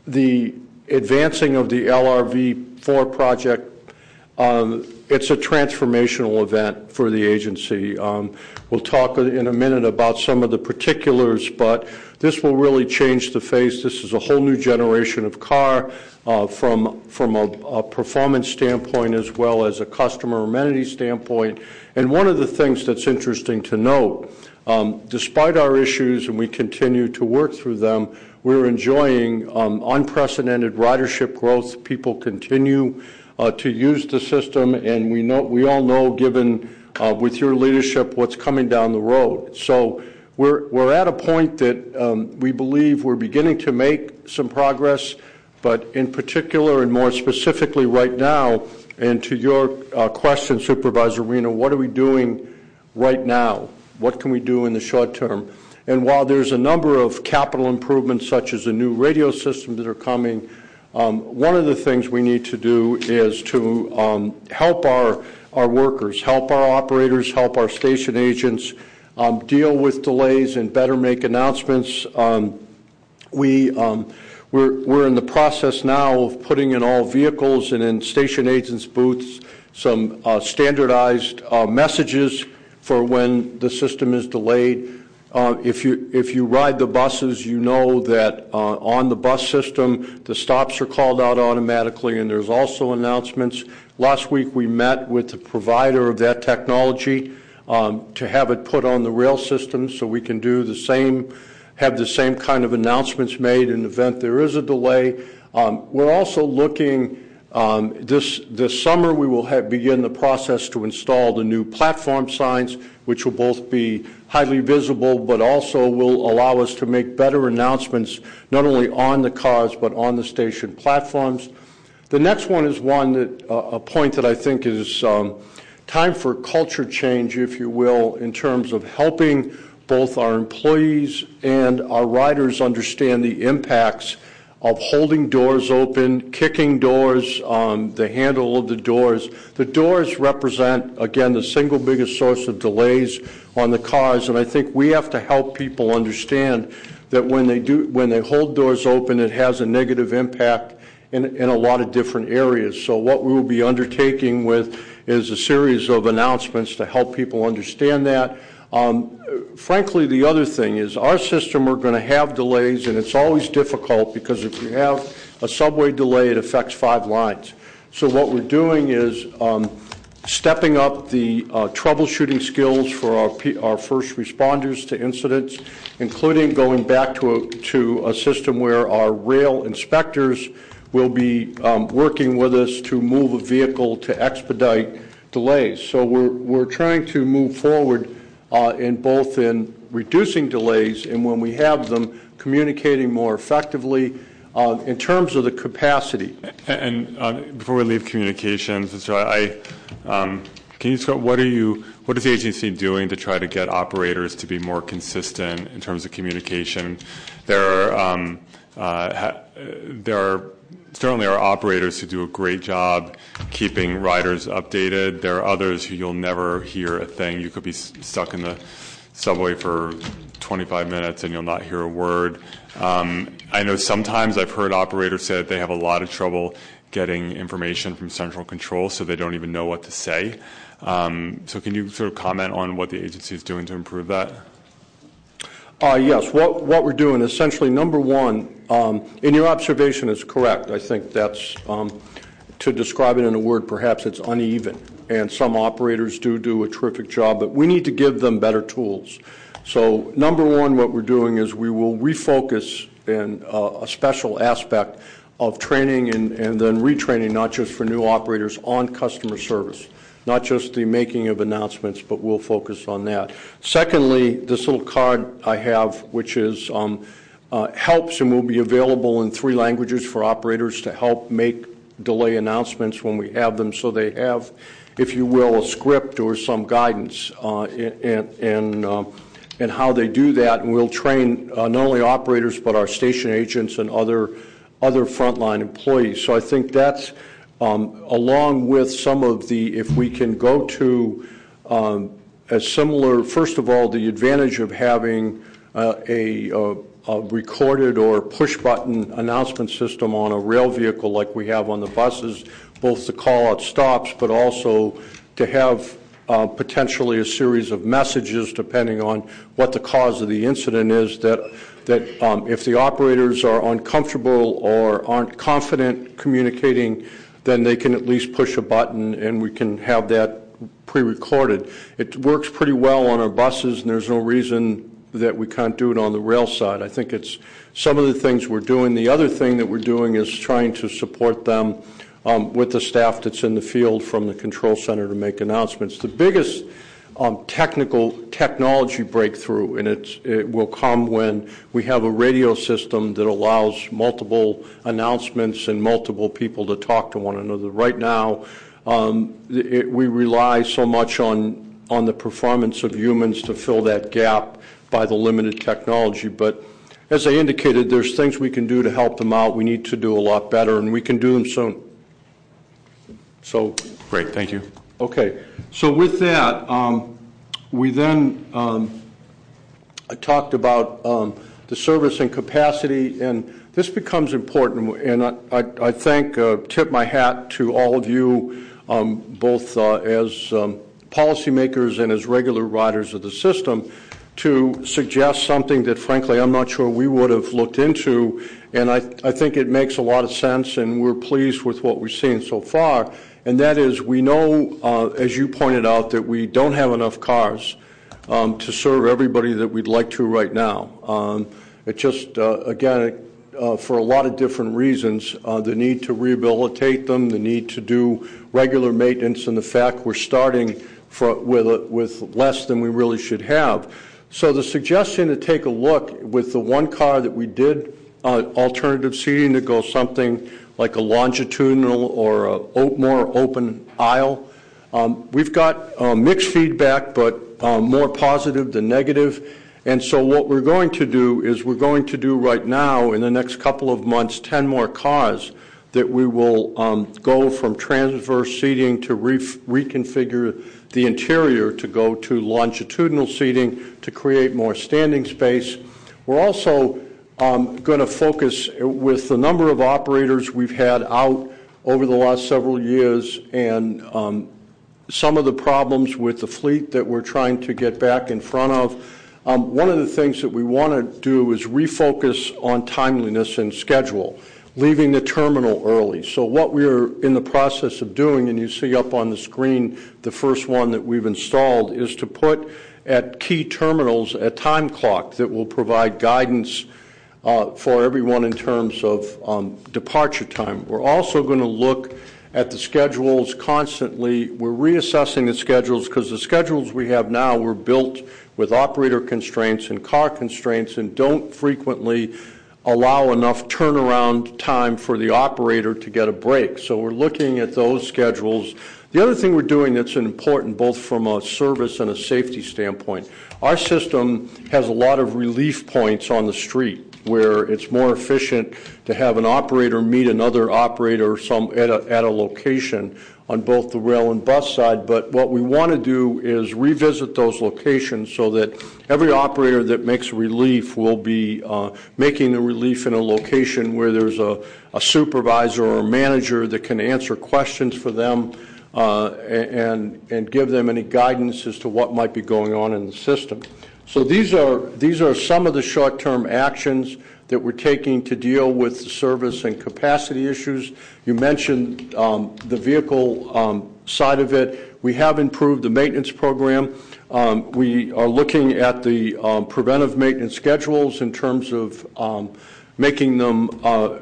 O: the advancing of the LRV4 project, um, it's a transformational event for the agency. Um, we'll talk in a minute about some of the particulars, but this will really change the face. This is a whole new generation of car uh, from, from a, performance standpoint as well as a customer amenity standpoint. And one of the things that's interesting to note, um, despite our issues, and we continue to work through them, we're enjoying um, unprecedented ridership growth. People continue to use the system, and we know we all know, given uh, with your leadership, what's coming down the road. So we're, we're at a point that um, we believe we're beginning to make some progress, but in particular and more specifically right now, and to your uh, question, Supervisor Wiener, what are we doing right now? What can we do in the short term? And while there's a number of capital improvements, such as a new radio system that are coming, one of the things we need to do is to um, help our, our workers, help our operators, help our station agents um, deal with delays and better make announcements. Um, we, um, we're, we're in the process now of putting in all vehicles and in station agents' booths some uh, standardized uh, messages for when the system is delayed. Uh, if you ride the buses, you know that uh, on the bus system, the stops are called out automatically, and there's also announcements. Last week, we met with the provider of that technology um, to have it put on the rail system so we can do the same, have the same kind of announcements made in the event there is a delay. Um, we're also looking this, this summer we will begin the process to install the new platform signs, which will both be highly visible but also will allow us to make better announcements not only on the cars but on the station platforms. The next one is one that uh, a point that I think is um, time for culture change, if you will, in terms of helping both our employees and our riders understand the impacts of holding doors open, kicking doors, um, the handle of the doors. The doors represent, again, the single biggest source of delays on the cars, and I think we have to help people understand that when they do, when they hold doors open, it has a negative impact in, in a lot of different areas. So what we will be undertaking with is a series of announcements to help people understand that. Um, frankly, the other thing is our system, we're going to have delays, and it's always difficult because if you have a subway delay, it affects five lines. So what we're doing is um, stepping up the uh, troubleshooting skills for our, first responders to incidents, including going back to a, system where our rail inspectors will be um, working with us to move a vehicle to expedite delays. So we're, trying to move forward in both in reducing delays and when we have them, communicating more effectively. Uh, in terms of the capacity.
A: And uh, before we leave communications, so I, um, can you describe what are you, what is the agency doing to try to get operators to be more consistent in terms of communication? There are, um, uh, ha- there are certainly are operators who do a great job keeping riders updated. There are others who you'll never hear a thing. You could be stuck in the subway for 25 minutes and you'll not hear a word. Um, I know sometimes I've heard operators say that they have a lot of trouble getting information from central control, so they don't even know what to say. Um, so, can you sort of comment on what the agency is doing to improve that?
O: Uh, yes, what, we're doing, essentially, number one, um, and your observation is correct. I think that's, um, to describe it in a word, perhaps it's uneven. And some operators do do a terrific job, but we need to give them better tools. So, number one, what we're doing is we will refocus in uh, a special aspect of training and then retraining, not just for new operators, on customer service not just the making of announcements, but we'll focus on that. Secondly, this little card I have, which is um, uh, helps and will be available in three languages for operators to help make delay announcements when we have them, so they have, if you will, a script or some guidance uh, in, in, uh, in how they do that. And we'll train uh, not only operators but our station agents and other other frontline employees. So I think that's along with some of the, if we can go to um, a similar, first of all, the advantage of having uh, a, a, recorded or push button announcement system on a rail vehicle like we have on the buses, both to call out stops, but also to have uh, potentially a series of messages depending on what the cause of the incident is that that um, if the operators are uncomfortable or aren't confident communicating then they can at least push a button and we can have that pre-recorded. It works pretty well on our buses and there's no reason that we can't do it on the rail side. I think it's some of the things we're doing. The other thing that we're doing is trying to support them um, with the staff that's in the field from the control center to make announcements. The biggest technical technology breakthrough, and it will come when we have a radio system that allows multiple announcements and multiple people to talk to one another. Right now, um, we rely so much on on the performance of humans to fill that gap by the limited technology, but as I indicated, there's things we can do to help them out. We need to do a lot better, and we can do them soon. So,
A: great, thank you.
O: Okay, so with that, um, we then um, talked about um, the service and capacity, and this becomes important. And I, thank, uh, tip my hat to all of you, both uh, as policymakers and as regular riders of the system, to suggest something that, frankly, I'm not sure we would have looked into. And I think it makes a lot of sense, and we're pleased with what we've seen so far and that is we know, uh, as you pointed out, that we don't have enough cars um, to serve everybody that we'd like to right now. Um, it just, uh, again, uh, for a lot of different reasons, the need to rehabilitate them, the need to do regular maintenance, and the fact we're starting with, less than we really should have. So the suggestion to take a look with the one car that we did alternative seating to go something like a longitudinal or a more open aisle. Um, we've got uh, mixed feedback, but um, more positive than negative. And so what we're going to do is we're going to do right now in the next couple of months 10 more cars that we will um, go from transverse seating to re- reconfigure the interior to go to longitudinal seating to create more standing space. We're also going to focus with the number of operators we've had out over the last several years and um, some of the problems with the fleet that we're trying to get back in front of. Um, one of the things that we want to do is refocus on timeliness and schedule, leaving the terminal early. So what we're in the process of doing, and you see up on the screen the first one that we've installed, is to put at key terminals a time clock that will provide guidance for everyone in terms of um, departure time. We're also going to look at the schedules constantly. We're reassessing the schedules because the schedules we have now were built with operator constraints and car constraints and don't frequently allow enough turnaround time for the operator to get a break. So we're looking at those schedules. The other thing we're doing that's important both from a service and a safety standpoint, our system has a lot of relief points on the street where it's more efficient to have an operator meet another operator some, at, a, at a location on both the rail and bus side. But what we want to do is revisit those locations so that every operator that makes relief will be uh, making the relief in a location where there's a, supervisor or a manager that can answer questions for them. Uh, and give them any guidance as to what might be going on in the system. So these are, these are some of the short-term actions that we're taking to deal with the service and capacity issues. You mentioned um, the vehicle um, side of it. We have improved the maintenance program. Um, we are looking at the preventive maintenance schedules in terms of making them uh,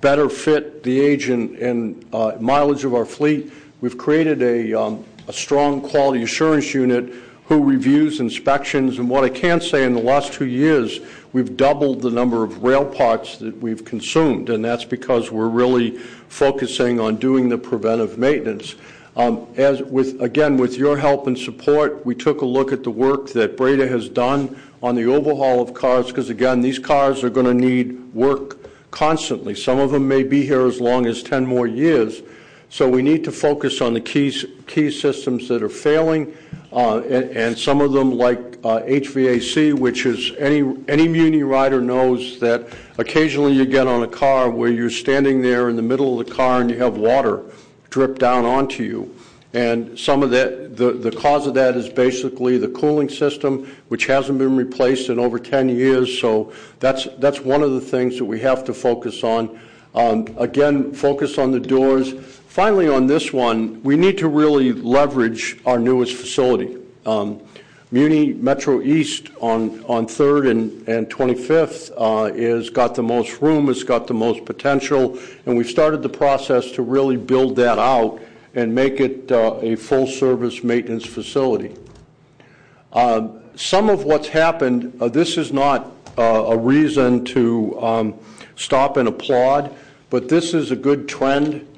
O: better fit the age and, uh, mileage of our fleet. We've created a strong quality assurance unit who reviews inspections. And what I can say in the last two years, we've doubled the number of rail parts that we've consumed, and that's because we're really focusing on doing the preventive maintenance. Um, as with again, with your help and support, we took a look at the work that Breda has done on the overhaul of cars, because again, these cars are going to need work constantly. Some of them may be here as long as 10 more years. So we need to focus on the key, key systems that are failing, and, and, some of them like uh, HVAC, which is any, Muni rider knows that occasionally you get on a car where you're standing there in the middle of the car and you have water drip down onto you. And some of that, the, cause of that is basically the cooling system, which hasn't been replaced in over 10 years. So that's, that's one of the things that we have to focus on. Um, again, focus on the doors. Finally, on this one, we need to really leverage our newest facility. Um, Muni Metro East on, on 3rd and, and 25th uh, is got the most room, it's got the most potential, and we've started the process to really build that out and make it uh, a full service maintenance facility. Uh, some of what's happened, uh, this is not a reason to um, stop and applaud, but this is a good trend tr-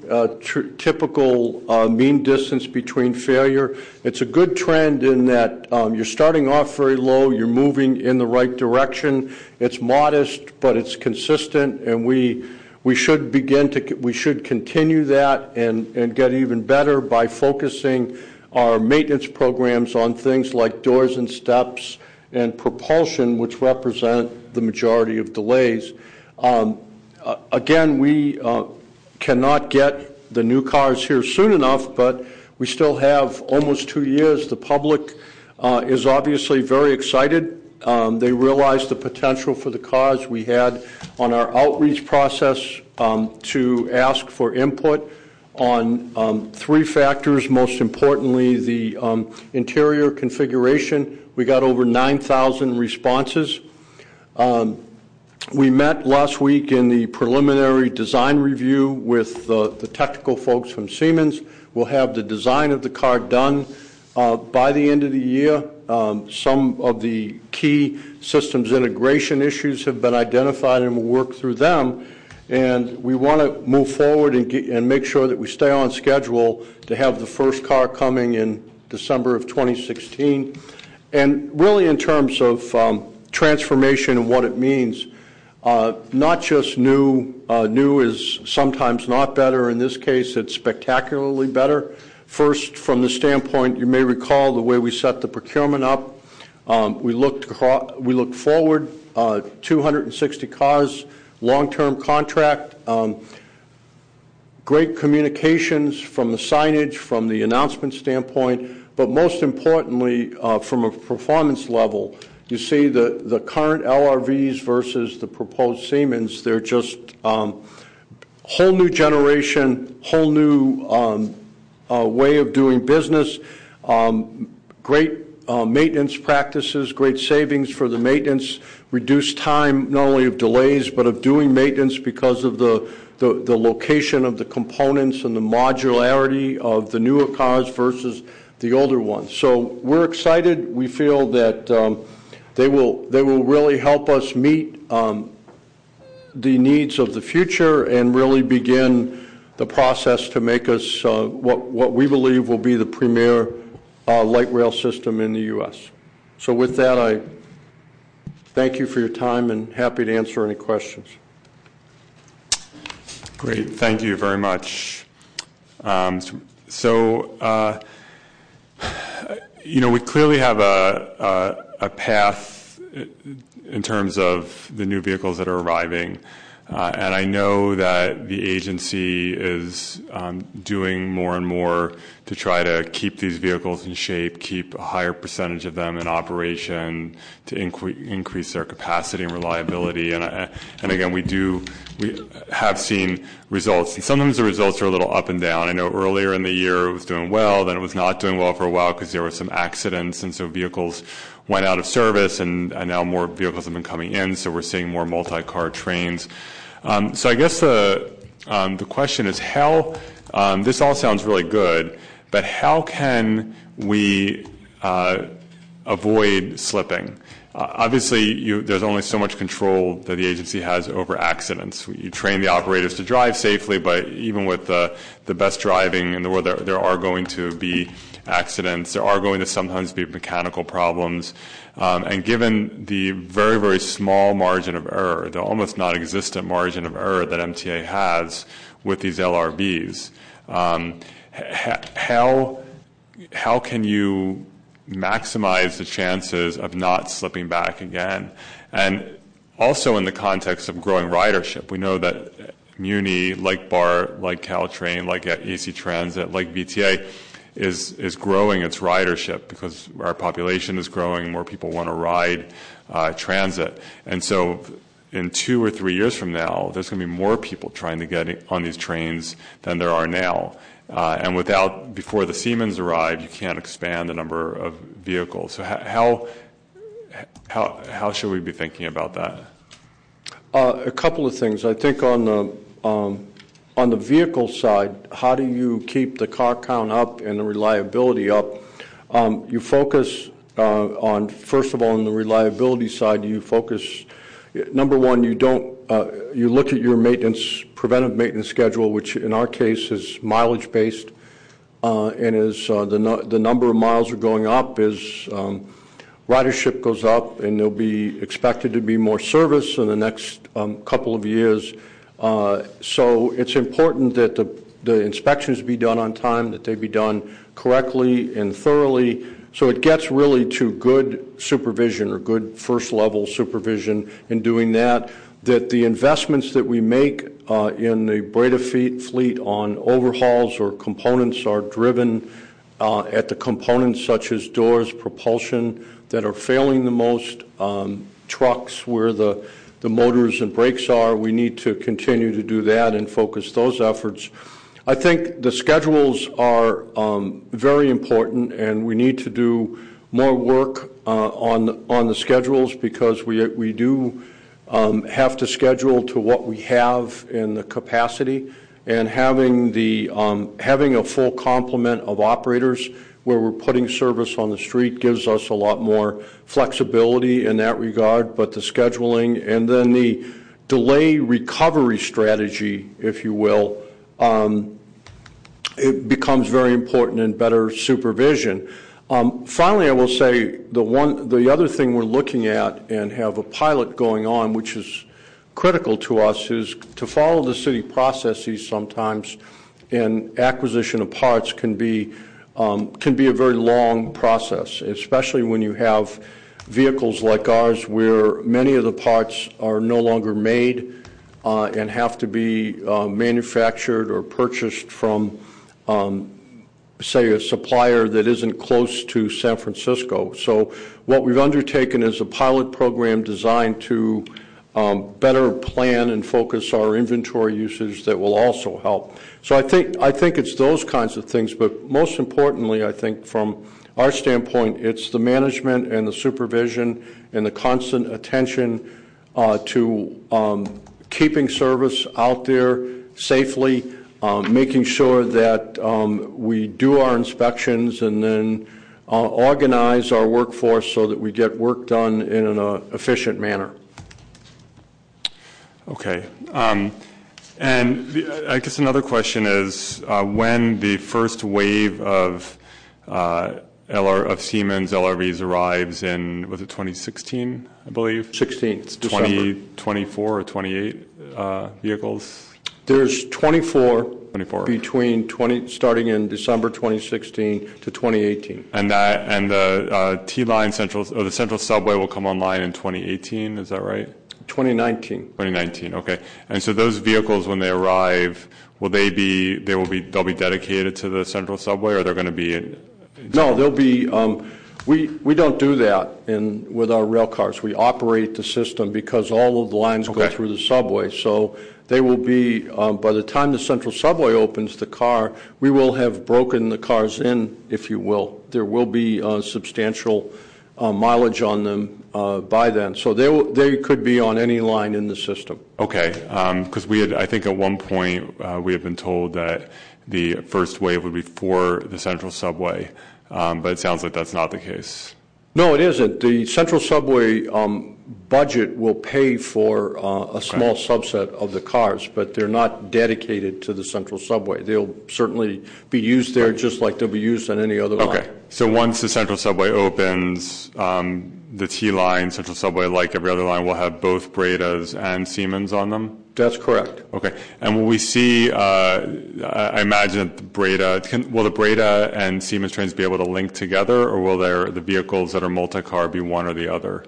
O: typical uh, mean distance between failure. It's a good trend in that um, you're starting off very low, you're moving in the right direction. It's modest, but it's consistent, and we we should begin to we should continue that and, get even better by focusing our maintenance programs on things like doors and steps and propulsion, which represent the majority of delays. Um, uh, again, we uh, cannot get the new cars here soon enough, but we still have almost two years. The public uh, is obviously very excited. Um, they realize the potential for the cars. We had on our outreach process um, to ask for input on um, three factors, most importantly, the um, interior configuration. We got over 9,000 responses. Um, we met last week in the preliminary design review with uh, the technical folks from Siemens. We'll have the design of the car done uh, by the end of the year. Um, some of the key systems integration issues have been identified and we'll work through them. And we want to move forward and, make sure that we stay on schedule to have the first car coming in December of 2016. And really, in terms of um, transformation and what it means, not just new, uh, new is sometimes not better. In this case, it's spectacularly better. First, from the standpoint, you may recall the way we set the procurement up. Um, we looked forward, uh, 260 cars, long-term contract. Um, great communications from the signage, from the announcement standpoint, but most importantly, uh, from a performance level, you see the, current LRVs versus the proposed Siemens, they're just um, whole new generation, whole new um, uh, way of doing business, um, great uh, maintenance practices, great savings for the maintenance, reduced time not only of delays but of doing maintenance because of the, location of the components and the modularity of the newer cars versus the older ones. So we're excited. We feel that they will, they will really help us meet um, the needs of the future and really begin the process to make us uh, what, what we believe will be the premier uh, light rail system in the U.S. So with that, I thank you for your time and happy to answer any questions.
A: Great, thank you very much. Um, so, uh, you know, we clearly have a, a, a, path in terms of the new vehicles that are arriving. Uh, and I know that the agency is um, doing more and more to try to keep these vehicles in shape, keep a higher percentage of them in operation, to inc- increase their capacity and reliability. And, and again, we do we have seen results, and sometimes the results are a little up and down. I know earlier in the year it was doing well, then it was not doing well for a while because there were some accidents, and so vehicles went out of service, and, now more vehicles have been coming in, so we're seeing more multi-car trains. Um, so I guess the um, the question is how um, this all sounds really good, but how can we uh, avoid slipping? Uh, obviously, there's only so much control that the agency has over accidents. You train the operators to drive safely, but even with the, best driving in the world, there, are going to be accidents. There are going to sometimes be mechanical problems. Um, and given the very, very small margin of error, the almost non-existent margin of error that MTA has with these LRVs, um, how can you maximize the chances of not slipping back again? And also in the context of growing ridership, we know that Muni, like BART, like Caltrain, like AC Transit, like VTA, is is growing its ridership because our population is growing, more people want to ride uh, transit, and so in two or three years from now, there's going to be more people trying to get on these trains than there are now. Uh, and without before the Siemens arrive, you can't expand the number of vehicles. So how how how should we be thinking about that?
O: Uh, a couple of things. I think on the um, on the vehicle side, how do you keep the car count up and the reliability up? Um, you focus uh, on, first of all, on the reliability side, you focus, number one, uh, you look at your maintenance, preventive maintenance schedule, which in our case is mileage based, uh, and as uh, the, number of miles are going up, is um, ridership goes up, and there'll be expected to be more service in the next um, couple of years so it's important that the inspections be done on time, that they be done correctly and thoroughly. So it gets really to good supervision or good first level supervision in doing that. That the investments that we make uh, in the Breda fleet on overhauls or components are driven uh, at the components such as doors, propulsion that are failing the most, um, trucks where the motors and brakes are. We need to continue to do that and focus those efforts. I think the schedules are um, very important, and we need to do more work uh, on on the schedules because we we do um, have to schedule to what we have in the capacity, and having the um, having a full complement of operators where we're putting service on the street gives us a lot more flexibility in that regard, but the scheduling and then the delay recovery strategy, if you will, it becomes very important in better supervision. Um, finally, I will say the other thing we're looking at and have a pilot going on, which is critical to us, is to follow the city processes. Sometimes, and acquisition of parts can be um, a very long process, especially when you have vehicles like ours where many of the parts are no longer made and have to be uh, manufactured or purchased from, um, say, a supplier that isn't close to San Francisco. So what we've undertaken is a pilot program designed to um, better plan and focus our inventory usage that will also help. So I think I think it's those kinds of things, but most importantly, I think from our standpoint, it's the management and the supervision and the constant attention uh, to um, keeping service out there safely, um, making sure that um, we do our inspections and then uh, organize our workforce so that we get work done in an uh, efficient manner.
A: Okay. Um, and I guess another question is uh, when the first wave of uh, of Siemens LRVs arrives in was it 2016, I believe?
O: 16.
A: It's 20, 24 or 28 uh, vehicles.
O: There's 24,
A: 24
O: between 20 starting in December 2016 to 2018.
A: And that and the uh, T line central or the central subway will come online in 2018. Is that right?
O: 2019.
A: 2019. Okay. And so those vehicles, when they arrive, will they be they will be they'll be dedicated to the central subway, or they're going to be in,
O: No, they'll be, um, we, we don't do that in, with our rail cars. We operate the system because all of the lines go through the subway. So they will be, um, by the time the central subway opens, the car, we will have broken the cars in, if you will. There will be uh, substantial uh, mileage on them uh, by then. So they, will- they could be on any line in the system.
A: Okay, because we had, I think at one point, uh, we had been told that the first wave would be for the central subway, um, but it sounds like that's not the case.
O: No, it isn't. The central subway um, budget will pay for uh, a small subset of the cars, but they're not dedicated to the central subway. They'll certainly be used there just like they'll be used on any other line.
A: Okay, so once the central subway opens, um, the T line, central subway, like every other line, will have both Bredas and Siemens on them?
O: That's correct.
A: Okay, and will we see, uh, I imagine that the Breda, can, will the Breda and Siemens trains be able to link together, or will there, the vehicles that are multi-car be one or the other?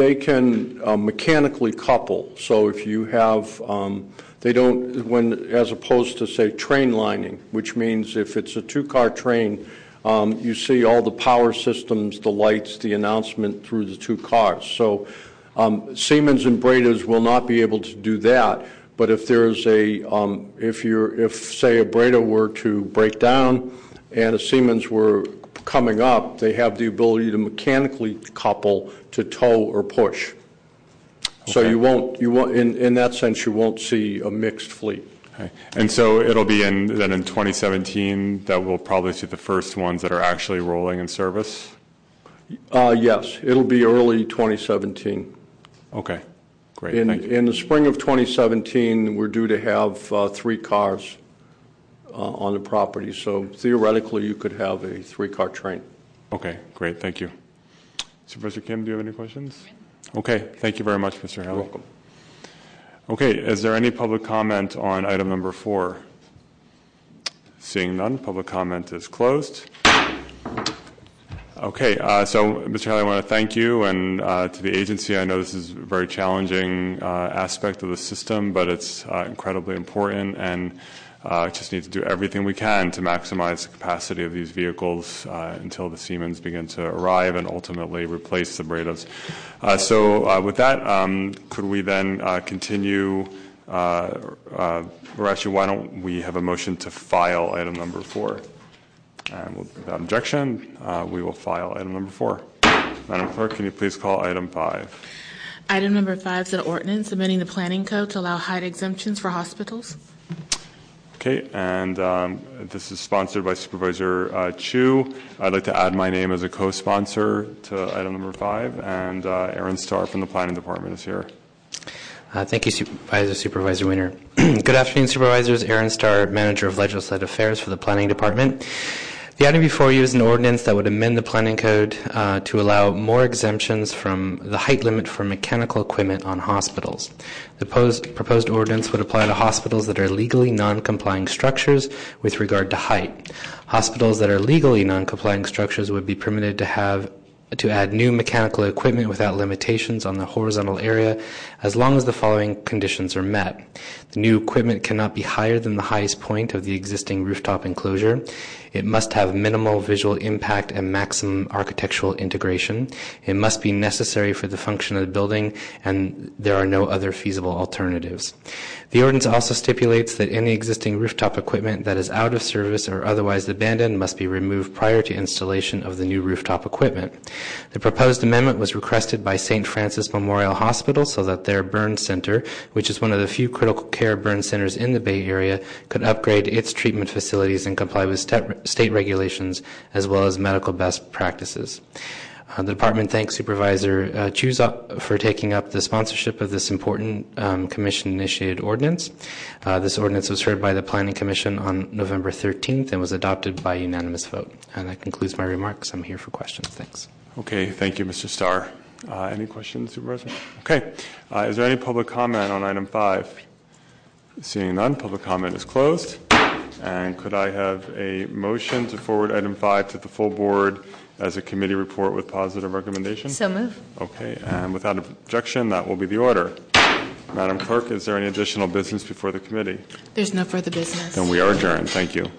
O: They can uh, mechanically couple, so if you have, um, they don't, when, as opposed to, say, train lining, which means if it's a two-car train, um, you see all the power systems, the lights, the announcement through the two cars. So um, Siemens and Bredas will not be able to do that, but if a, um, if you're, if, say, a Breda were to break down and a Siemens were coming up, they have the ability to mechanically couple to tow or push. So you won't, you won't, in, in that sense, you won't see a mixed fleet.
A: Okay. And so it'll be in, then in 2017 that we'll probably see the first ones that are actually rolling in service?
O: Uh, yes, it'll be early 2017.
A: Okay, great,
O: In, in the spring of 2017, we're due to have uh, three cars on the property, so theoretically, you could have a three-car train.
A: Okay, great, thank you. Supervisor Kim, do you have any questions? Okay, thank you very much, Mr. Haley.
O: welcome.
A: Okay, is there any public comment on item number four? Seeing none, public comment is closed. Okay, uh, so Mr. Haley, I want to thank you and uh, to the agency. I know this is a very challenging uh, aspect of the system, but it's uh, incredibly important and uh, just need to do everything we can to maximize the capacity of these vehicles uh, until the Siemens begin to arrive and ultimately replace the Bredas. Uh, so uh, with that, um, could we then uh, continue, uh, uh, or actually, why don't we have a motion to file item number four? And without objection, uh, we will file item number four. Madam Clerk, can you please call item five?
B: Item number five is an ordinance amending the planning code to allow height exemptions for hospitals.
A: Okay, and um, this is sponsored by Supervisor uh, Chu. I'd like to add my name as a co-sponsor to item number five, and uh, Aaron Starr from the Planning Department is here.
E: Uh, Thank you, Supervisor Supervisor Wiener. Good afternoon, Supervisors. Aaron Starr, Manager of Legislative Affairs for the Planning Department. The item before you is an ordinance that would amend the planning code uh, to allow more exemptions from the height limit for mechanical equipment on hospitals. The pos- proposed ordinance would apply to hospitals that are legally non-complying structures with regard to height. Hospitals that are legally non-complying structures would be permitted to have to add new mechanical equipment without limitations on the horizontal area as long as the following conditions are met. The new equipment cannot be higher than the highest point of the existing rooftop enclosure. It must have minimal visual impact and maximum architectural integration. It must be necessary for the function of the building and there are no other feasible alternatives. The ordinance also stipulates that any existing rooftop equipment that is out of service or otherwise abandoned must be removed prior to installation of the new rooftop equipment. The proposed amendment was requested by St. Francis Memorial Hospital so that their burn center, which is one of the few critical care burn centers in the Bay Area, could upgrade its treatment facilities and comply with state state regulations as well as medical best practices. Uh, the department thanks Supervisor uh, Chu's for taking up the sponsorship of this important um, commission-initiated ordinance. Uh, this ordinance was heard by the Planning Commission on November 13th and was adopted by unanimous vote. And that concludes my remarks. I'm here for questions. Thanks.
A: Okay, thank you, Mr. Starr. Uh, any questions, Supervisor? Okay. Uh, is there any public comment on item five? Seeing none, public comment is closed. And could I have a motion to forward item five to the full board as a committee report with positive recommendation?
D: So move.
A: Okay, and without objection, that will be the order. Madam Clerk, is there any additional business before the committee?
B: There's no further business.
A: Then we are adjourned. Thank you.